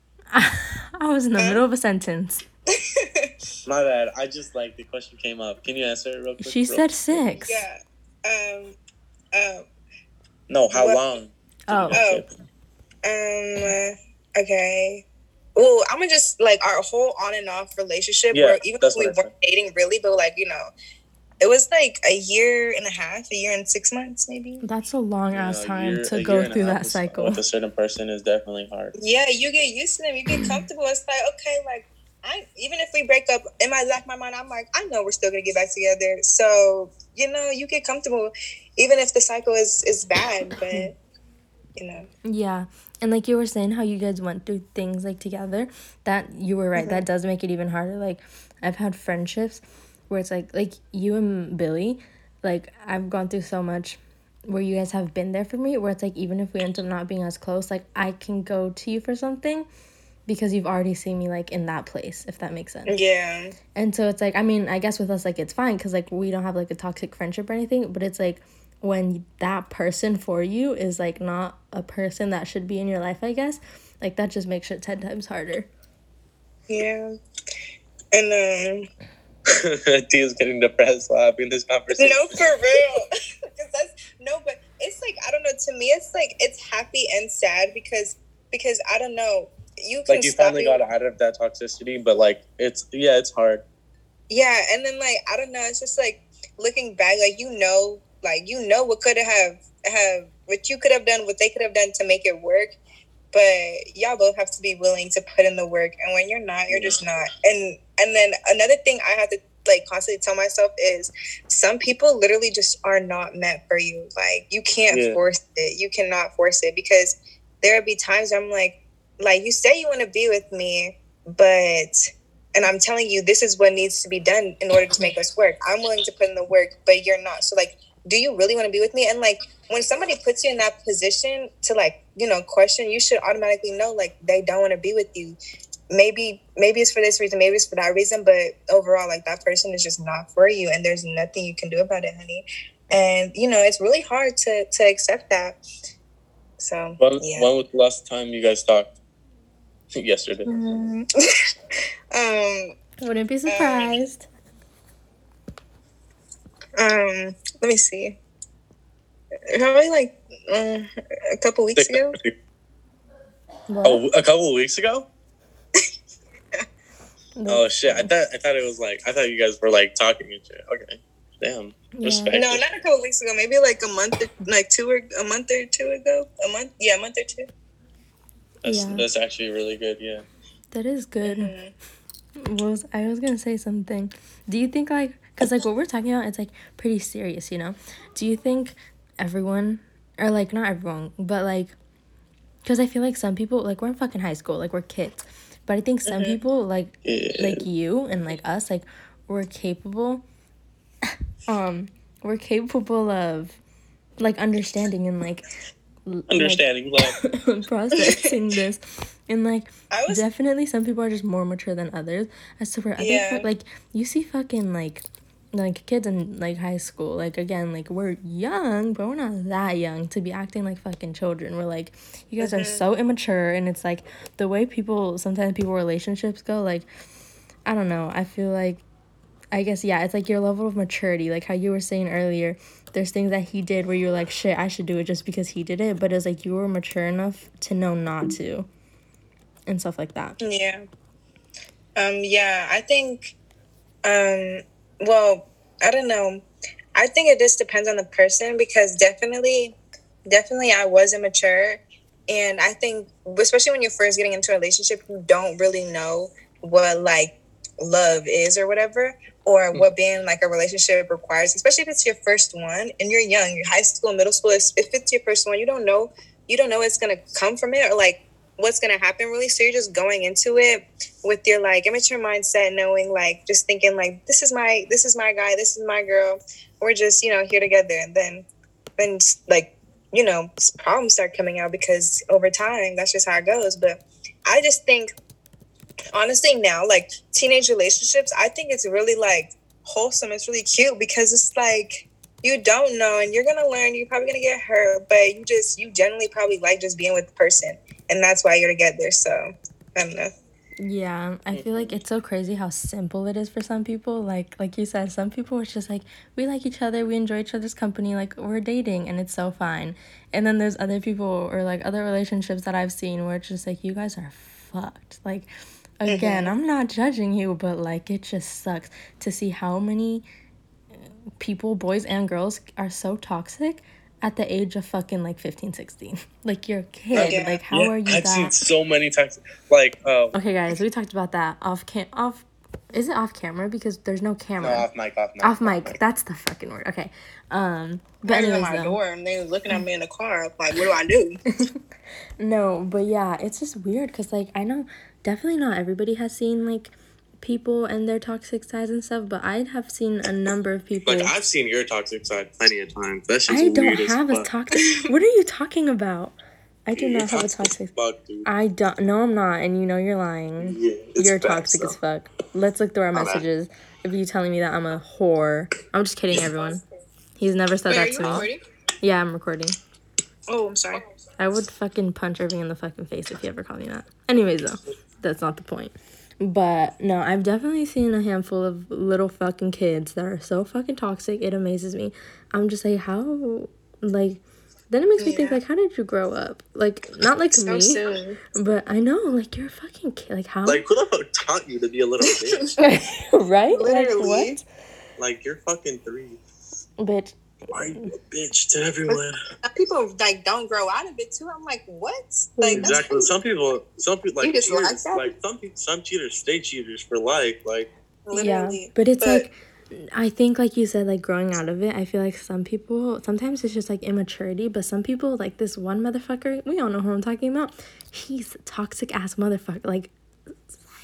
[SPEAKER 2] I was in the middle of a sentence.
[SPEAKER 1] My bad. I just like the question came up. Can you answer it real quick?
[SPEAKER 2] She
[SPEAKER 1] Real-
[SPEAKER 2] said six.
[SPEAKER 3] yeah. Um. Um.
[SPEAKER 1] No. How
[SPEAKER 3] What-
[SPEAKER 1] long?
[SPEAKER 2] Oh.
[SPEAKER 3] Oh. Um. Okay. Well, I'm gonna just like our whole on and off relationship.
[SPEAKER 1] Yeah,
[SPEAKER 3] where even if we weren't dating really, but like you know, it was like a year and a half, a year and six months, maybe.
[SPEAKER 2] That's a long
[SPEAKER 1] Yeah,
[SPEAKER 2] ass
[SPEAKER 1] a
[SPEAKER 2] time
[SPEAKER 1] year-
[SPEAKER 2] to go
[SPEAKER 1] year and a
[SPEAKER 2] through that cycle.
[SPEAKER 1] With a certain person is definitely hard.
[SPEAKER 3] Yeah, you get used to them. You get mm-hmm. comfortable. It's like okay, like I even if we break up, in my back my mind, I'm like, I know we're still gonna get back together. So you know, you get comfortable, even if the cycle is is bad. But you know,
[SPEAKER 2] Yeah. And like you were saying how you guys went through things like together, that you were right. That mm-hmm. does make it even harder. Like I've had friendships where it's like like you and Billy, like I've gone through so much where you guys have been there for me where it's like even if we end up not being as close, like I can go to you for something because you've already seen me like in that place, if that makes sense.
[SPEAKER 3] yeah,
[SPEAKER 2] And so it's like, I mean, I guess with us, like, it's fine because, like, we don't have, like, a toxic friendship or anything. But it's like when that person for you is, like, not a person that should be in your life, I guess, like, that just makes it 10 times harder.
[SPEAKER 3] yeah, and um.
[SPEAKER 1] Tia's getting depressed while having this conversation.
[SPEAKER 3] No, for real. Because that's no, but it's like I don't know. To me, it's like it's happy and sad because because I don't know. You can
[SPEAKER 1] like you finally got out of that toxicity, but like it's yeah, it's hard.
[SPEAKER 3] Yeah, and then like I don't know. It's just like looking back, like you know, like you know what could have have what you could have done, what they could have done to make it work. But y'all both have to be willing to put in the work, and when you're not, you're just not. And and then another thing I have to like constantly tell myself is some people literally just are not meant for you. Like you can't
[SPEAKER 1] Yeah.
[SPEAKER 3] force it. You cannot force it because there'll be times I'm like, like you say you want to be with me, but and I'm telling you this is what needs to be done in order to make us work. I'm willing to put in the work, but you're not. So like, do you really want to be with me? And like when somebody puts you in that position to like, you know, question, you should automatically know like they don't want to be with you. Maybe maybe it's for this reason, maybe it's for that reason, but overall like that person is just not for you and there's nothing you can do about it, honey. And you know, it's really hard to to accept that. So
[SPEAKER 1] When,
[SPEAKER 3] yeah.
[SPEAKER 1] when was the last time you guys talked? Yesterday.
[SPEAKER 3] um
[SPEAKER 2] Wouldn't be surprised.
[SPEAKER 3] Um, let me see. Probably like um, a couple weeks ago.
[SPEAKER 2] What?
[SPEAKER 1] Oh, a couple of weeks ago.
[SPEAKER 2] The-
[SPEAKER 1] Oh shit! I thought I thought it was like I thought you guys were like talking and shit. Okay, damn.
[SPEAKER 2] Yeah.
[SPEAKER 1] Respect.
[SPEAKER 3] No, not a couple weeks ago. Maybe like a month, or, like two or a month or two ago. A month, yeah, a month or two.
[SPEAKER 1] That's
[SPEAKER 2] Yeah.
[SPEAKER 1] that's actually really good. Yeah.
[SPEAKER 2] That is good.
[SPEAKER 3] Mhm.
[SPEAKER 2] Was I was gonna say something? Do you think like because like what we're talking about it's like pretty serious, you know? Do you think everyone or like not everyone, but like because I feel like some people like we're in fucking high school, like we're kids, but I think some people like like you and like us like we're capable um we're capable of like understanding and like like,
[SPEAKER 1] Understanding love.
[SPEAKER 2] processing this and like
[SPEAKER 3] I was
[SPEAKER 2] definitely some people are just more mature than others as to where other
[SPEAKER 3] Yeah.
[SPEAKER 2] like you see fucking like like kids in like high school. Like again, like we're young, but we're not that young to be acting like fucking children. We're like, you guys are so immature, and it's like the way people sometimes people relationships go. Like, I don't know. I feel like, I guess yeah, it's like your level of maturity. Like how you were saying earlier, there's things that he did where you're like, shit, I should do it just because he did it. But it's like you were mature enough to know not to, and stuff like that.
[SPEAKER 3] Yeah. Um, yeah, I think, um, well, I don't know. I think it just depends on the person because definitely, definitely I was immature. And I think, especially when you're first getting into a relationship, you don't really know what like love is or whatever, or hmm. what being like a relationship requires, especially if it's your first one and you're young, you're high school, middle school. If it's your first one, you don't know, you don't know what's going to come from it or like what's going to happen really. So you're just going into it with your like immature mindset, knowing like just thinking like this is my this is my guy, this is my girl. We're just you know here together, and then then like you know problems start coming out because over time that's just how it goes. But I just think honestly now like teenage relationships, I think it's really like wholesome. It's really cute because it's like you don't know and you're gonna learn you're probably gonna get hurt but you just you generally probably like just being with the person and that's why you're together so i don't know
[SPEAKER 2] Yeah, I feel like it's so crazy how simple it is for some people. Like like you said, some people it's just like we like each other, we enjoy each other's company, like we're dating and it's so fine. And then there's other people or like other relationships that I've seen where it's just like you guys are fucked. Like again, I'm not judging you, but like it just sucks to see how many uh, people, boys and girls are so toxic at the age of fucking like 15, 16. Like you're a kid.
[SPEAKER 3] Yeah.
[SPEAKER 2] Like how
[SPEAKER 1] Yeah,
[SPEAKER 2] are you
[SPEAKER 1] I've seen so many times. Like, uh,
[SPEAKER 2] Okay, guys, we talked about that off cam off. Is it off camera because there's no
[SPEAKER 1] no,
[SPEAKER 2] camera?
[SPEAKER 1] off mic, off mic.
[SPEAKER 2] off mic. That's the fucking word. Okay. Um. But
[SPEAKER 3] Banging on
[SPEAKER 2] anyways,
[SPEAKER 3] my
[SPEAKER 2] though,
[SPEAKER 3] door and they was looking at me in the car like what do i do
[SPEAKER 2] no. But yeah, it's just weird because like I know definitely not everybody has seen like people and their toxic sides and stuff, but I have seen a number of people.
[SPEAKER 1] Like, I've seen your toxic side plenty of times. That shit's
[SPEAKER 2] I don't
[SPEAKER 1] as
[SPEAKER 2] have a toxic. what are you talking about? I do
[SPEAKER 1] You're
[SPEAKER 2] not have a toxic.
[SPEAKER 1] Fuck, dude.
[SPEAKER 2] I don't. No, I'm not, and you know you're lying.
[SPEAKER 1] Yeah,
[SPEAKER 2] You're
[SPEAKER 1] bad
[SPEAKER 2] toxic
[SPEAKER 1] stuff.
[SPEAKER 2] as fuck. Let's look through our
[SPEAKER 1] My bad.
[SPEAKER 2] messages. If you telling me that I'm a whore, I'm just kidding, everyone. He's never said
[SPEAKER 3] Wait, are
[SPEAKER 2] that
[SPEAKER 3] you
[SPEAKER 2] to me.
[SPEAKER 3] recording
[SPEAKER 2] Yeah, I'm recording.
[SPEAKER 3] oh i'm sorry
[SPEAKER 2] I would fucking punch Irving in the fucking face if he ever called me that. Anyways, though, that's not the point. But no, I've definitely seen a handful of little fucking kids that are so fucking toxic. It amazes me. I'm just like, how, like, then it makes me think, like, how did you grow up? Like, not like
[SPEAKER 3] so
[SPEAKER 2] me,
[SPEAKER 3] soon
[SPEAKER 2] but I know, like, you're a fucking kid. Like, how?
[SPEAKER 1] Like, who the fuck taught you to be a little bitch?
[SPEAKER 2] right?
[SPEAKER 3] Literally.
[SPEAKER 2] Like, what?
[SPEAKER 1] like, you're fucking three.
[SPEAKER 2] Bitch.
[SPEAKER 1] Why are you a bitch to everyone?
[SPEAKER 3] people like don't grow out of it too i'm like what mm-hmm. like
[SPEAKER 1] Exactly.
[SPEAKER 3] crazy.
[SPEAKER 1] Some people, some people
[SPEAKER 3] You
[SPEAKER 1] like
[SPEAKER 3] just like that?
[SPEAKER 1] Like some people, some cheaters stay cheaters for life. Like
[SPEAKER 3] literally
[SPEAKER 2] Yeah, but it's like I think like you said like growing out of it, I feel like some people sometimes it's just like immaturity, but some people like this one motherfucker, we all know who I'm talking about. He's toxic ass motherfucker, like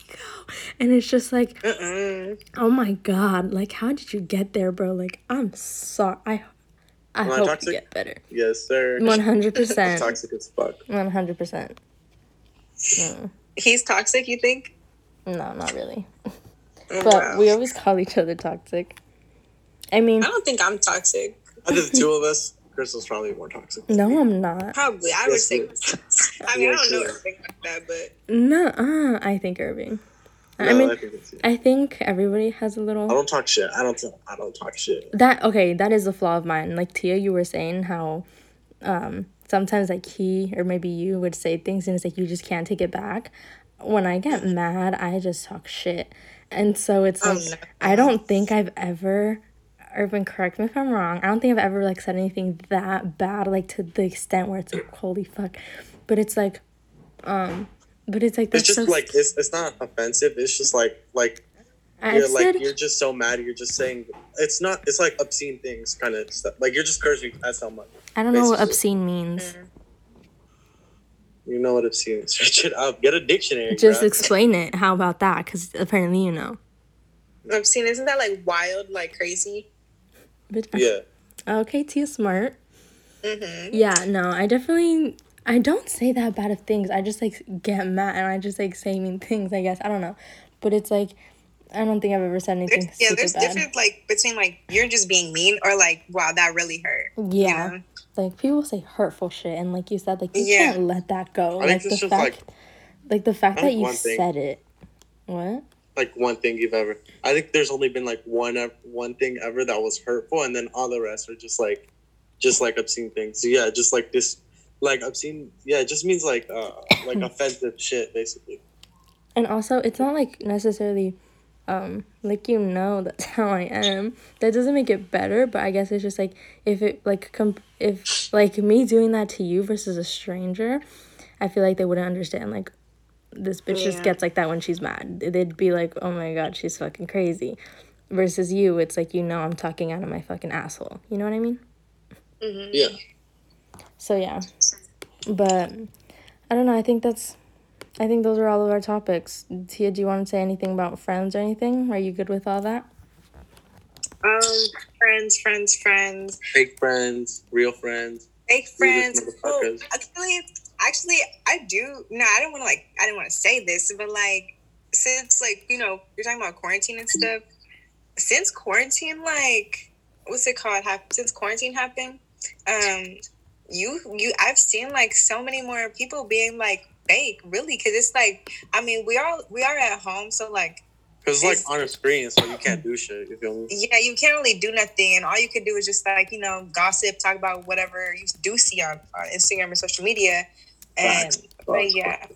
[SPEAKER 2] psycho. And it's just like,
[SPEAKER 3] Mm-mm.
[SPEAKER 2] oh my god, like how did you get there, bro? Like I'm sorry. I I
[SPEAKER 1] Am I
[SPEAKER 2] hope
[SPEAKER 1] toxic?
[SPEAKER 2] you get better.
[SPEAKER 1] yes, sir.
[SPEAKER 2] One hundred percent.
[SPEAKER 1] Toxic as fuck.
[SPEAKER 2] One hundred percent.
[SPEAKER 3] he's toxic you think
[SPEAKER 2] No, not really.
[SPEAKER 3] Oh,
[SPEAKER 2] But
[SPEAKER 3] wow.
[SPEAKER 2] we always call each other toxic. I mean,
[SPEAKER 3] i don't think i'm toxic
[SPEAKER 1] Out of the two of us, Crystal's probably more toxic.
[SPEAKER 2] no, I'm not.
[SPEAKER 3] probably i would
[SPEAKER 1] Yes,
[SPEAKER 3] say
[SPEAKER 1] yes.
[SPEAKER 3] I mean i don't know
[SPEAKER 1] yes.
[SPEAKER 3] everything like that but
[SPEAKER 2] No, uh, I think Irving. I
[SPEAKER 1] No,
[SPEAKER 2] mean,
[SPEAKER 1] I, think it's.
[SPEAKER 2] I think everybody has a little I
[SPEAKER 1] don't talk shit. I don't. Talk, I don't talk shit.
[SPEAKER 2] that okay, that is a flaw of mine. Like Tia, you were saying how um sometimes like he or maybe you would say things and it's like you just can't take it back. When I get mad, I just talk shit. And so it's
[SPEAKER 3] Oh,
[SPEAKER 2] like
[SPEAKER 3] no.
[SPEAKER 2] I don't think I've ever Irving, correct me if I'm wrong. I don't think I've ever like said anything that bad, like to the extent where it's like holy fuck. But it's like um but it's like
[SPEAKER 1] It's just
[SPEAKER 2] so
[SPEAKER 1] like it's, it's not offensive. It's just like like
[SPEAKER 2] I've
[SPEAKER 1] you're like you're just so mad. You're just saying it's not. It's like obscene things, kind of stuff. Like you're just cursing at someone.
[SPEAKER 2] I don't know what obscene means.
[SPEAKER 1] You know what obscene is? Search it up. Get a dictionary.
[SPEAKER 2] Just
[SPEAKER 1] bruh.
[SPEAKER 2] explain it. How about that? Because apparently you know.
[SPEAKER 3] i've isn't that like wild like crazy
[SPEAKER 2] Bitch,
[SPEAKER 1] yeah.
[SPEAKER 2] Okay, Tia Smart.
[SPEAKER 3] mm-hmm.
[SPEAKER 2] Yeah, no, I definitely. I don't say that bad of things. I just like get mad and I just like say mean things. I guess I don't know, but it's like I don't think I've ever said anything
[SPEAKER 3] There's, yeah, there's
[SPEAKER 2] bad.
[SPEAKER 3] different like between like you're just being mean or like wow that really hurt. you
[SPEAKER 2] Yeah.
[SPEAKER 3] know?
[SPEAKER 2] Like people say hurtful shit and like you said, like you
[SPEAKER 3] Yeah.
[SPEAKER 2] can't let that go.
[SPEAKER 1] I
[SPEAKER 2] like
[SPEAKER 1] think
[SPEAKER 2] the
[SPEAKER 1] it's just
[SPEAKER 2] fact
[SPEAKER 1] like
[SPEAKER 2] like the fact that you said it. What?
[SPEAKER 1] like one thing you've ever. I think there's only been like one ev- one thing ever that was hurtful, and then all the rest are just like, just like obscene things. So yeah, just like this, like obscene. Yeah, it just means like uh like offensive shit basically.
[SPEAKER 2] And also, it's not like necessarily, um, like you know that's how I am. That doesn't make it better, but I guess it's just like if it like comp- if like me doing that to you versus a stranger, I feel like they wouldn't understand. Like this bitch just gets like that when she's mad. They'd be like, oh my god, she's fucking crazy. Versus you, it's like you know I'm talking out of my fucking asshole. You know what I mean?
[SPEAKER 1] Yeah.
[SPEAKER 2] So yeah, but I don't know. I think that's. I think those are all of our topics. Tia, do you want to say anything about friends or anything? Are you good with all that?
[SPEAKER 3] Um, friends, friends, friends,
[SPEAKER 1] Fake friends, real friends.
[SPEAKER 3] fake friends. Oh, actually, actually, I do. No, I don't want to like. I didn't want to say this, but like, since like you know you're talking about quarantine and stuff. Since quarantine, like, what's it called? Hap- Since quarantine happened, um, you you I've seen like so many more people being like fake, really, because it's like I mean we are we are at home, so like
[SPEAKER 1] Because like on a screen, so you can't do shit. You feel me?
[SPEAKER 3] yeah, you can't really do nothing, and all you can do is just like you know gossip, talk about whatever you do see on, on Instagram or social media, and
[SPEAKER 1] Facts.
[SPEAKER 3] but yeah,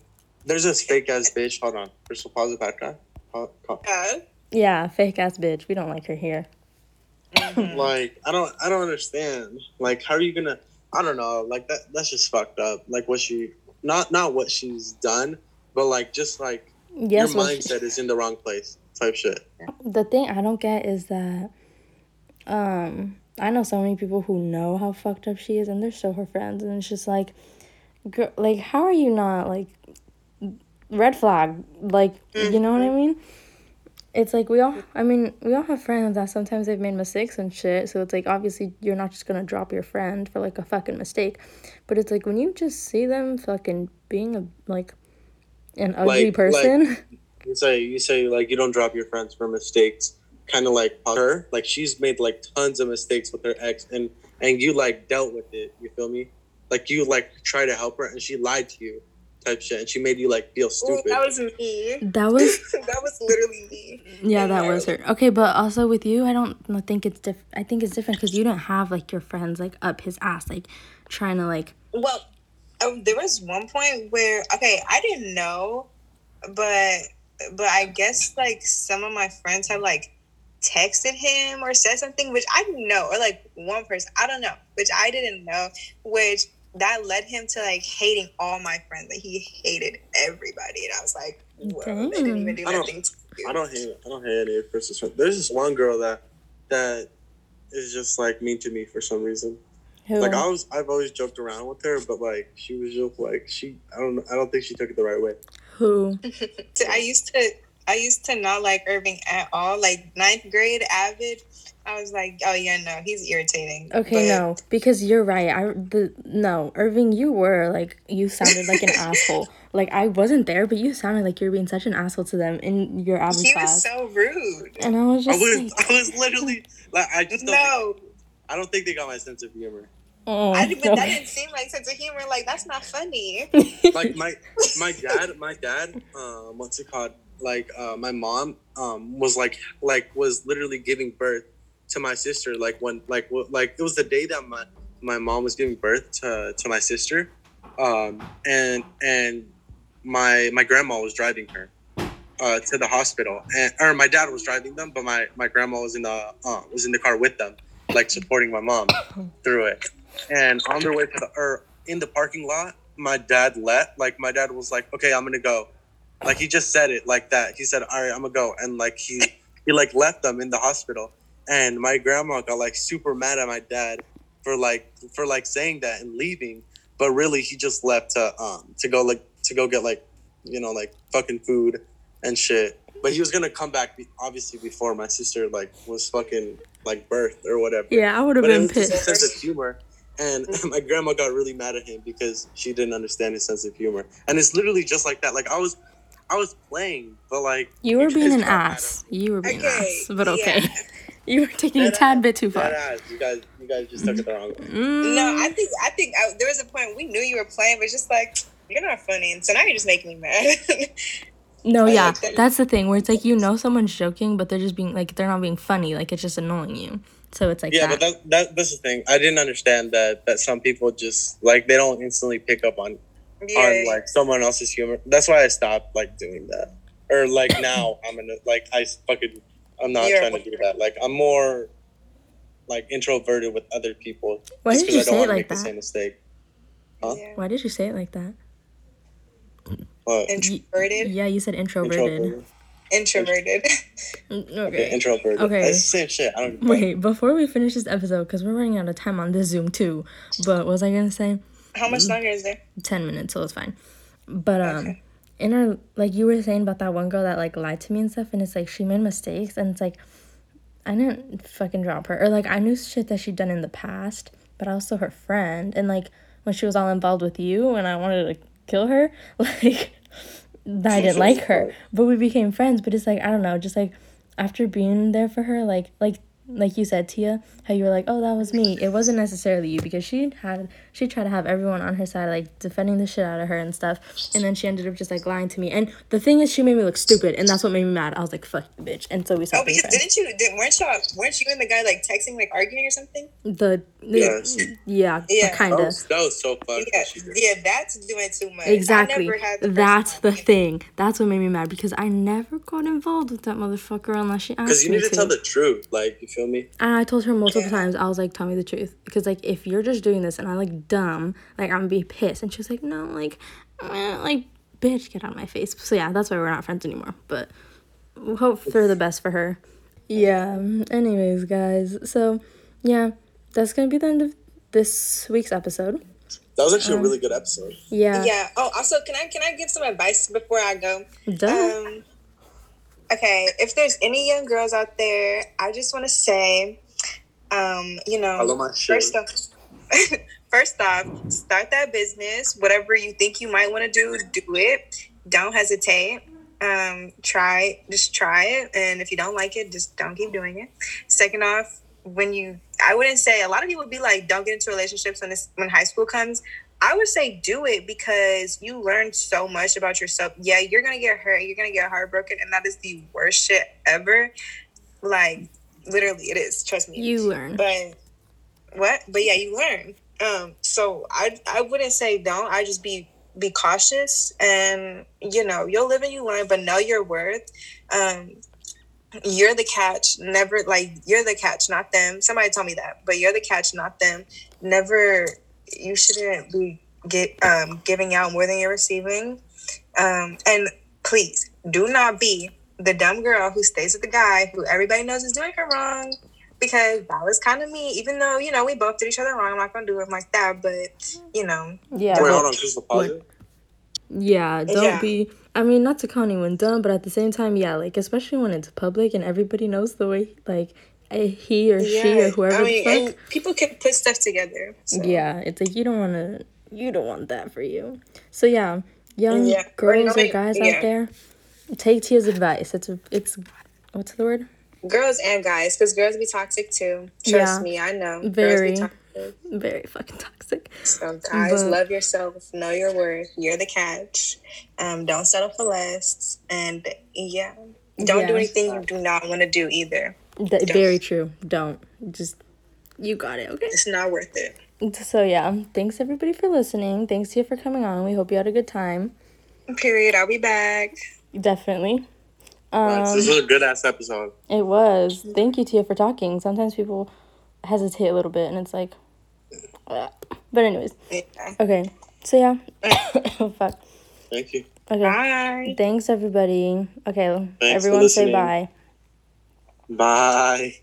[SPEAKER 1] There's this fake ass bitch. Hold on. First, we'll pause it back on. Pa- pa-
[SPEAKER 3] uh,
[SPEAKER 2] Yeah, fake ass bitch. We don't like her here.
[SPEAKER 3] mhm.
[SPEAKER 1] Like I don't I don't understand. Like how are you gonna I don't know, like that that's just fucked up. Like what she not not what she's done, but like just like
[SPEAKER 2] Yes,
[SPEAKER 1] your
[SPEAKER 2] well, she-
[SPEAKER 1] mindset is in the wrong place type shit.
[SPEAKER 2] the thing I don't get is that um I know so many people who know how fucked up she is and they're still her friends and it's just like girl, like how are you not like red flag like you know what I mean it's like we all I mean we all have friends that sometimes they've made mistakes and shit so it's like obviously you're not just gonna drop your friend for like a fucking mistake but it's like when you just see them fucking being a like an ugly
[SPEAKER 1] Like-
[SPEAKER 2] person
[SPEAKER 1] You say you say like you don't drop your friends for mistakes. Kind of like her, like she's made like tons of mistakes with her ex, and and you like dealt with it. You feel me? Like you like try to help her, and she lied to you, type shit, and she made you like feel
[SPEAKER 3] Ooh,
[SPEAKER 1] stupid.
[SPEAKER 3] that was me.
[SPEAKER 2] that was
[SPEAKER 3] that was literally me.
[SPEAKER 2] Yeah, that was her. Okay, but also with you, I don't think it's diff. I think it's different because you don't have like your friends like up his ass, like trying to like.
[SPEAKER 3] Well, um, there was one point where okay, I didn't know, but but I guess like some of my friends had like texted him or said something which I didn't know, or like one person I don't know, which I didn't know, which that led him to like hating all my friends. Like he hated everybody, and I was like, whoa, they didn't even do
[SPEAKER 1] I don't-
[SPEAKER 3] nothing. To you.
[SPEAKER 1] I don't hate I don't hate any of Chris's friends. There's this one girl that that is just like mean to me for some reason.
[SPEAKER 2] Who?
[SPEAKER 1] Like I was I've always joked around with her, but like she was just like she I don't I don't think she took it the right way.
[SPEAKER 2] who?
[SPEAKER 3] I used to I used to not like Irving at all. Like ninth grade AVID, I was like, oh yeah, no, he's irritating.
[SPEAKER 2] Okay,
[SPEAKER 3] But-
[SPEAKER 2] no, because you're right. I the no Irving, you were like you sounded like an asshole. Like I wasn't there, but you sounded like you were being such an asshole to them in your AVID
[SPEAKER 3] He
[SPEAKER 2] class.
[SPEAKER 3] was so rude.
[SPEAKER 2] and I was
[SPEAKER 1] I
[SPEAKER 2] just
[SPEAKER 1] was
[SPEAKER 2] like,
[SPEAKER 1] I was literally like I just don't think,
[SPEAKER 3] No,
[SPEAKER 1] I don't think they got my sense of humor.
[SPEAKER 2] oh,
[SPEAKER 3] I didn't, but that didn't seem like sense of humor. Like that's not funny.
[SPEAKER 1] Like my my dad my dad um what's it called like uh my mom um was like like was literally giving birth to my sister like when like w- like it was the day that my my mom was giving birth to to my sister um and and my my grandma was driving her uh to the hospital and or my dad was driving them but my my grandma was in the uh was in the car with them like supporting my mom through it. And on their way to the or in the parking lot my dad let like my dad was like okay i'm gonna go like he just said it like that he said all right i'm gonna go and like he he like left them in the hospital and my grandma got like super mad at my dad for like for like saying that and leaving but really he just left to um to go like to go get like you know like fucking food and shit but he was gonna come back obviously before my sister like was fucking like birth or whatever
[SPEAKER 2] yeah, I would have been pissed.
[SPEAKER 1] his sense of humor. And my grandma got really mad at him because she didn't understand his sense of humor. And it's literally just like that. Like I was, I was playing, but like
[SPEAKER 2] You were being an
[SPEAKER 1] got mad at
[SPEAKER 2] ass. You were being an
[SPEAKER 3] Okay,
[SPEAKER 2] ass. But okay.
[SPEAKER 3] yeah.
[SPEAKER 2] You were taking a
[SPEAKER 1] Dead
[SPEAKER 2] tad
[SPEAKER 1] ass.
[SPEAKER 2] bit too far.
[SPEAKER 1] You guys, you guys just took it the wrong way.
[SPEAKER 2] Mm,
[SPEAKER 3] No, I think I think I, there was a point we knew you were playing, but it's just like you're not funny, and so now you're just making me mad.
[SPEAKER 2] No, yeah, that's the thing where it's like you know someone's joking, but they're just being like they're not being funny. Like it's just annoying you. So it's like
[SPEAKER 1] Yeah,
[SPEAKER 2] that.
[SPEAKER 1] but that, that that's the thing. I didn't understand that that some people just like they don't instantly pick up on
[SPEAKER 3] yeah,
[SPEAKER 1] on like someone else's humor. That's why I stopped like doing that. Or like now I'm in a, like I fucking I'm not
[SPEAKER 3] You're-
[SPEAKER 1] trying to do that. Like I'm more like introverted with other people.
[SPEAKER 2] Why
[SPEAKER 1] just
[SPEAKER 2] did you
[SPEAKER 1] 'cause I don't
[SPEAKER 2] say it like
[SPEAKER 1] make the
[SPEAKER 2] that?
[SPEAKER 1] same mistake. Huh?
[SPEAKER 3] yeah.
[SPEAKER 2] Why did you say it like that?
[SPEAKER 1] But
[SPEAKER 3] introverted,
[SPEAKER 2] Yeah, you said introverted.
[SPEAKER 1] introverted.
[SPEAKER 3] introverted.
[SPEAKER 2] Mm,
[SPEAKER 1] Okay,
[SPEAKER 2] Okay.
[SPEAKER 1] introverted.
[SPEAKER 2] Okay.
[SPEAKER 1] It's the same shit. I don't
[SPEAKER 2] Wait, before we finish this episode, because we're running out of time on this Zoom too. But what was I gonna say?
[SPEAKER 3] How much longer is there?
[SPEAKER 2] 10 minutes, so it's fine. But um
[SPEAKER 3] Okay.
[SPEAKER 2] in our like you were saying about that one girl that like lied to me and stuff, and it's like she made mistakes and it's like I didn't fucking drop her. Or like I knew shit that she'd done in the past, but I was still her friend. And like when she was all involved with you and I wanted to kill her, like I didn't like her. But we became friends. But it's like I don't know, just like after being there for her, like like like you said, Tia, how you were like, oh, that was me. It wasn't necessarily you because she had she tried to have everyone on her side, like defending the shit out of her and stuff. And then she ended up just like lying to me. And the thing is, she made me look stupid, and that's what made me mad. I was like, fuck you, bitch. And so we
[SPEAKER 3] Oh,
[SPEAKER 2] stopped being
[SPEAKER 3] because didn't you? Didn't, weren't you? Weren't you and the guy like texting, like arguing or something?
[SPEAKER 2] The,
[SPEAKER 1] Yes.
[SPEAKER 2] yeah,
[SPEAKER 3] Yeah.
[SPEAKER 2] kind
[SPEAKER 1] That
[SPEAKER 2] of.
[SPEAKER 1] was, that was so fun.
[SPEAKER 3] Yeah, yeah, that's doing too much. I
[SPEAKER 2] Exactly.
[SPEAKER 3] never had the
[SPEAKER 2] That's the
[SPEAKER 3] personality.
[SPEAKER 2] thing. That's what made me mad because I never got involved with that motherfucker unless she asked
[SPEAKER 1] Because you
[SPEAKER 2] me
[SPEAKER 1] need to
[SPEAKER 2] to.
[SPEAKER 1] tell the truth. Like you feel me?
[SPEAKER 2] and I told her multiple
[SPEAKER 3] Yeah.
[SPEAKER 2] times. I was like, "Tell me the truth," because like if you're just doing this and I look dumb, like I'm gonna be pissed. And she was like, "No, like, eh, like, bitch, get out of my face." So yeah, that's why we're not friends anymore. But we hope for the best for her. Yeah. Anyways, guys. So yeah, that's gonna be the end of this week's episode.
[SPEAKER 1] That was actually
[SPEAKER 2] Um,
[SPEAKER 1] a really good episode.
[SPEAKER 2] Yeah.
[SPEAKER 3] Yeah. Oh, also, can I can I give some advice before I go?
[SPEAKER 2] Duh.
[SPEAKER 3] Um, okay, if there's any young girls out there, I just want to say, um, you know,
[SPEAKER 1] I my
[SPEAKER 3] first off, first off, start that business. Whatever you think you might want to do, do it. Don't hesitate. Um, try, just try it, and if you don't like it, just don't keep doing it. Second off, when you, I wouldn't say a lot of people would be like, don't get into relationships when this when high school comes. I would say do it because you learn so much about yourself. Yeah, you're gonna get hurt, you're gonna get heartbroken, and that is the worst shit ever. Like literally, it is. Trust me.
[SPEAKER 2] you learn.
[SPEAKER 3] But what? But yeah, you learn. Um, so I I wouldn't say don't. I just be be cautious and you know you'll live and you learn, but know your worth. Um, you're the catch. Never like you're the catch, not them. Somebody told me that, but you're the catch, not them. Never. You shouldn't be get um giving out more than you're receiving. Um, and please do not be the dumb girl who stays with the guy who everybody knows is doing her wrong because that was kind of me. Even though you know we both did each other wrong, I'm not gonna do it like that. But you know,
[SPEAKER 2] Yeah.
[SPEAKER 1] Wait, hold on. Just a pause. it.
[SPEAKER 2] Yeah, don't
[SPEAKER 3] Yeah.
[SPEAKER 2] be. I mean, not to call anyone dumb, but at the same time, yeah, like especially when it's public and everybody knows the way, like eh, he or she or whoever.
[SPEAKER 3] I mean, and people can put stuff together. So.
[SPEAKER 2] Yeah, it's like you don't want to. You don't want that for you. So yeah, young
[SPEAKER 3] Yeah, or
[SPEAKER 2] girls or guys
[SPEAKER 3] yeah.
[SPEAKER 2] out there, take Tia's advice. It's a, it's what's the word?
[SPEAKER 3] Girls and guys, because girls be toxic too. Trust
[SPEAKER 2] Yeah.
[SPEAKER 3] me, I know.
[SPEAKER 2] Very.
[SPEAKER 3] Girls be toxic.
[SPEAKER 2] Very fucking toxic.
[SPEAKER 3] So guys,
[SPEAKER 2] But-
[SPEAKER 3] love yourself, know your worth. You're the catch. Um, don't settle for less, and yeah, don't do anything you do not want to do either.
[SPEAKER 2] Th- very true. Don't just. You got it. Okay.
[SPEAKER 3] It's not worth it.
[SPEAKER 2] So yeah, thanks everybody for listening. Thanks to you for coming on. We hope you had a good time.
[SPEAKER 3] Period. I'll be back.
[SPEAKER 2] Definitely.
[SPEAKER 1] Right, so
[SPEAKER 2] Um,
[SPEAKER 1] this was a good ass episode.
[SPEAKER 2] It was. Thank you, Tia, for talking. Sometimes people hesitate a little bit, and it's like, "Ugh." but anyways, okay. So yeah, oh, fuck.
[SPEAKER 1] Thank you.
[SPEAKER 2] Okay.
[SPEAKER 3] Bye.
[SPEAKER 2] Thanks, everybody. Okay,
[SPEAKER 1] for
[SPEAKER 2] everyone say
[SPEAKER 1] listening.
[SPEAKER 2] bye.
[SPEAKER 1] Bye.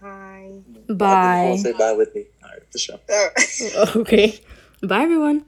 [SPEAKER 3] Bye.
[SPEAKER 2] Bye.
[SPEAKER 1] Say bye with me. All right, for sure.
[SPEAKER 3] Oh.
[SPEAKER 2] okay. Bye, everyone.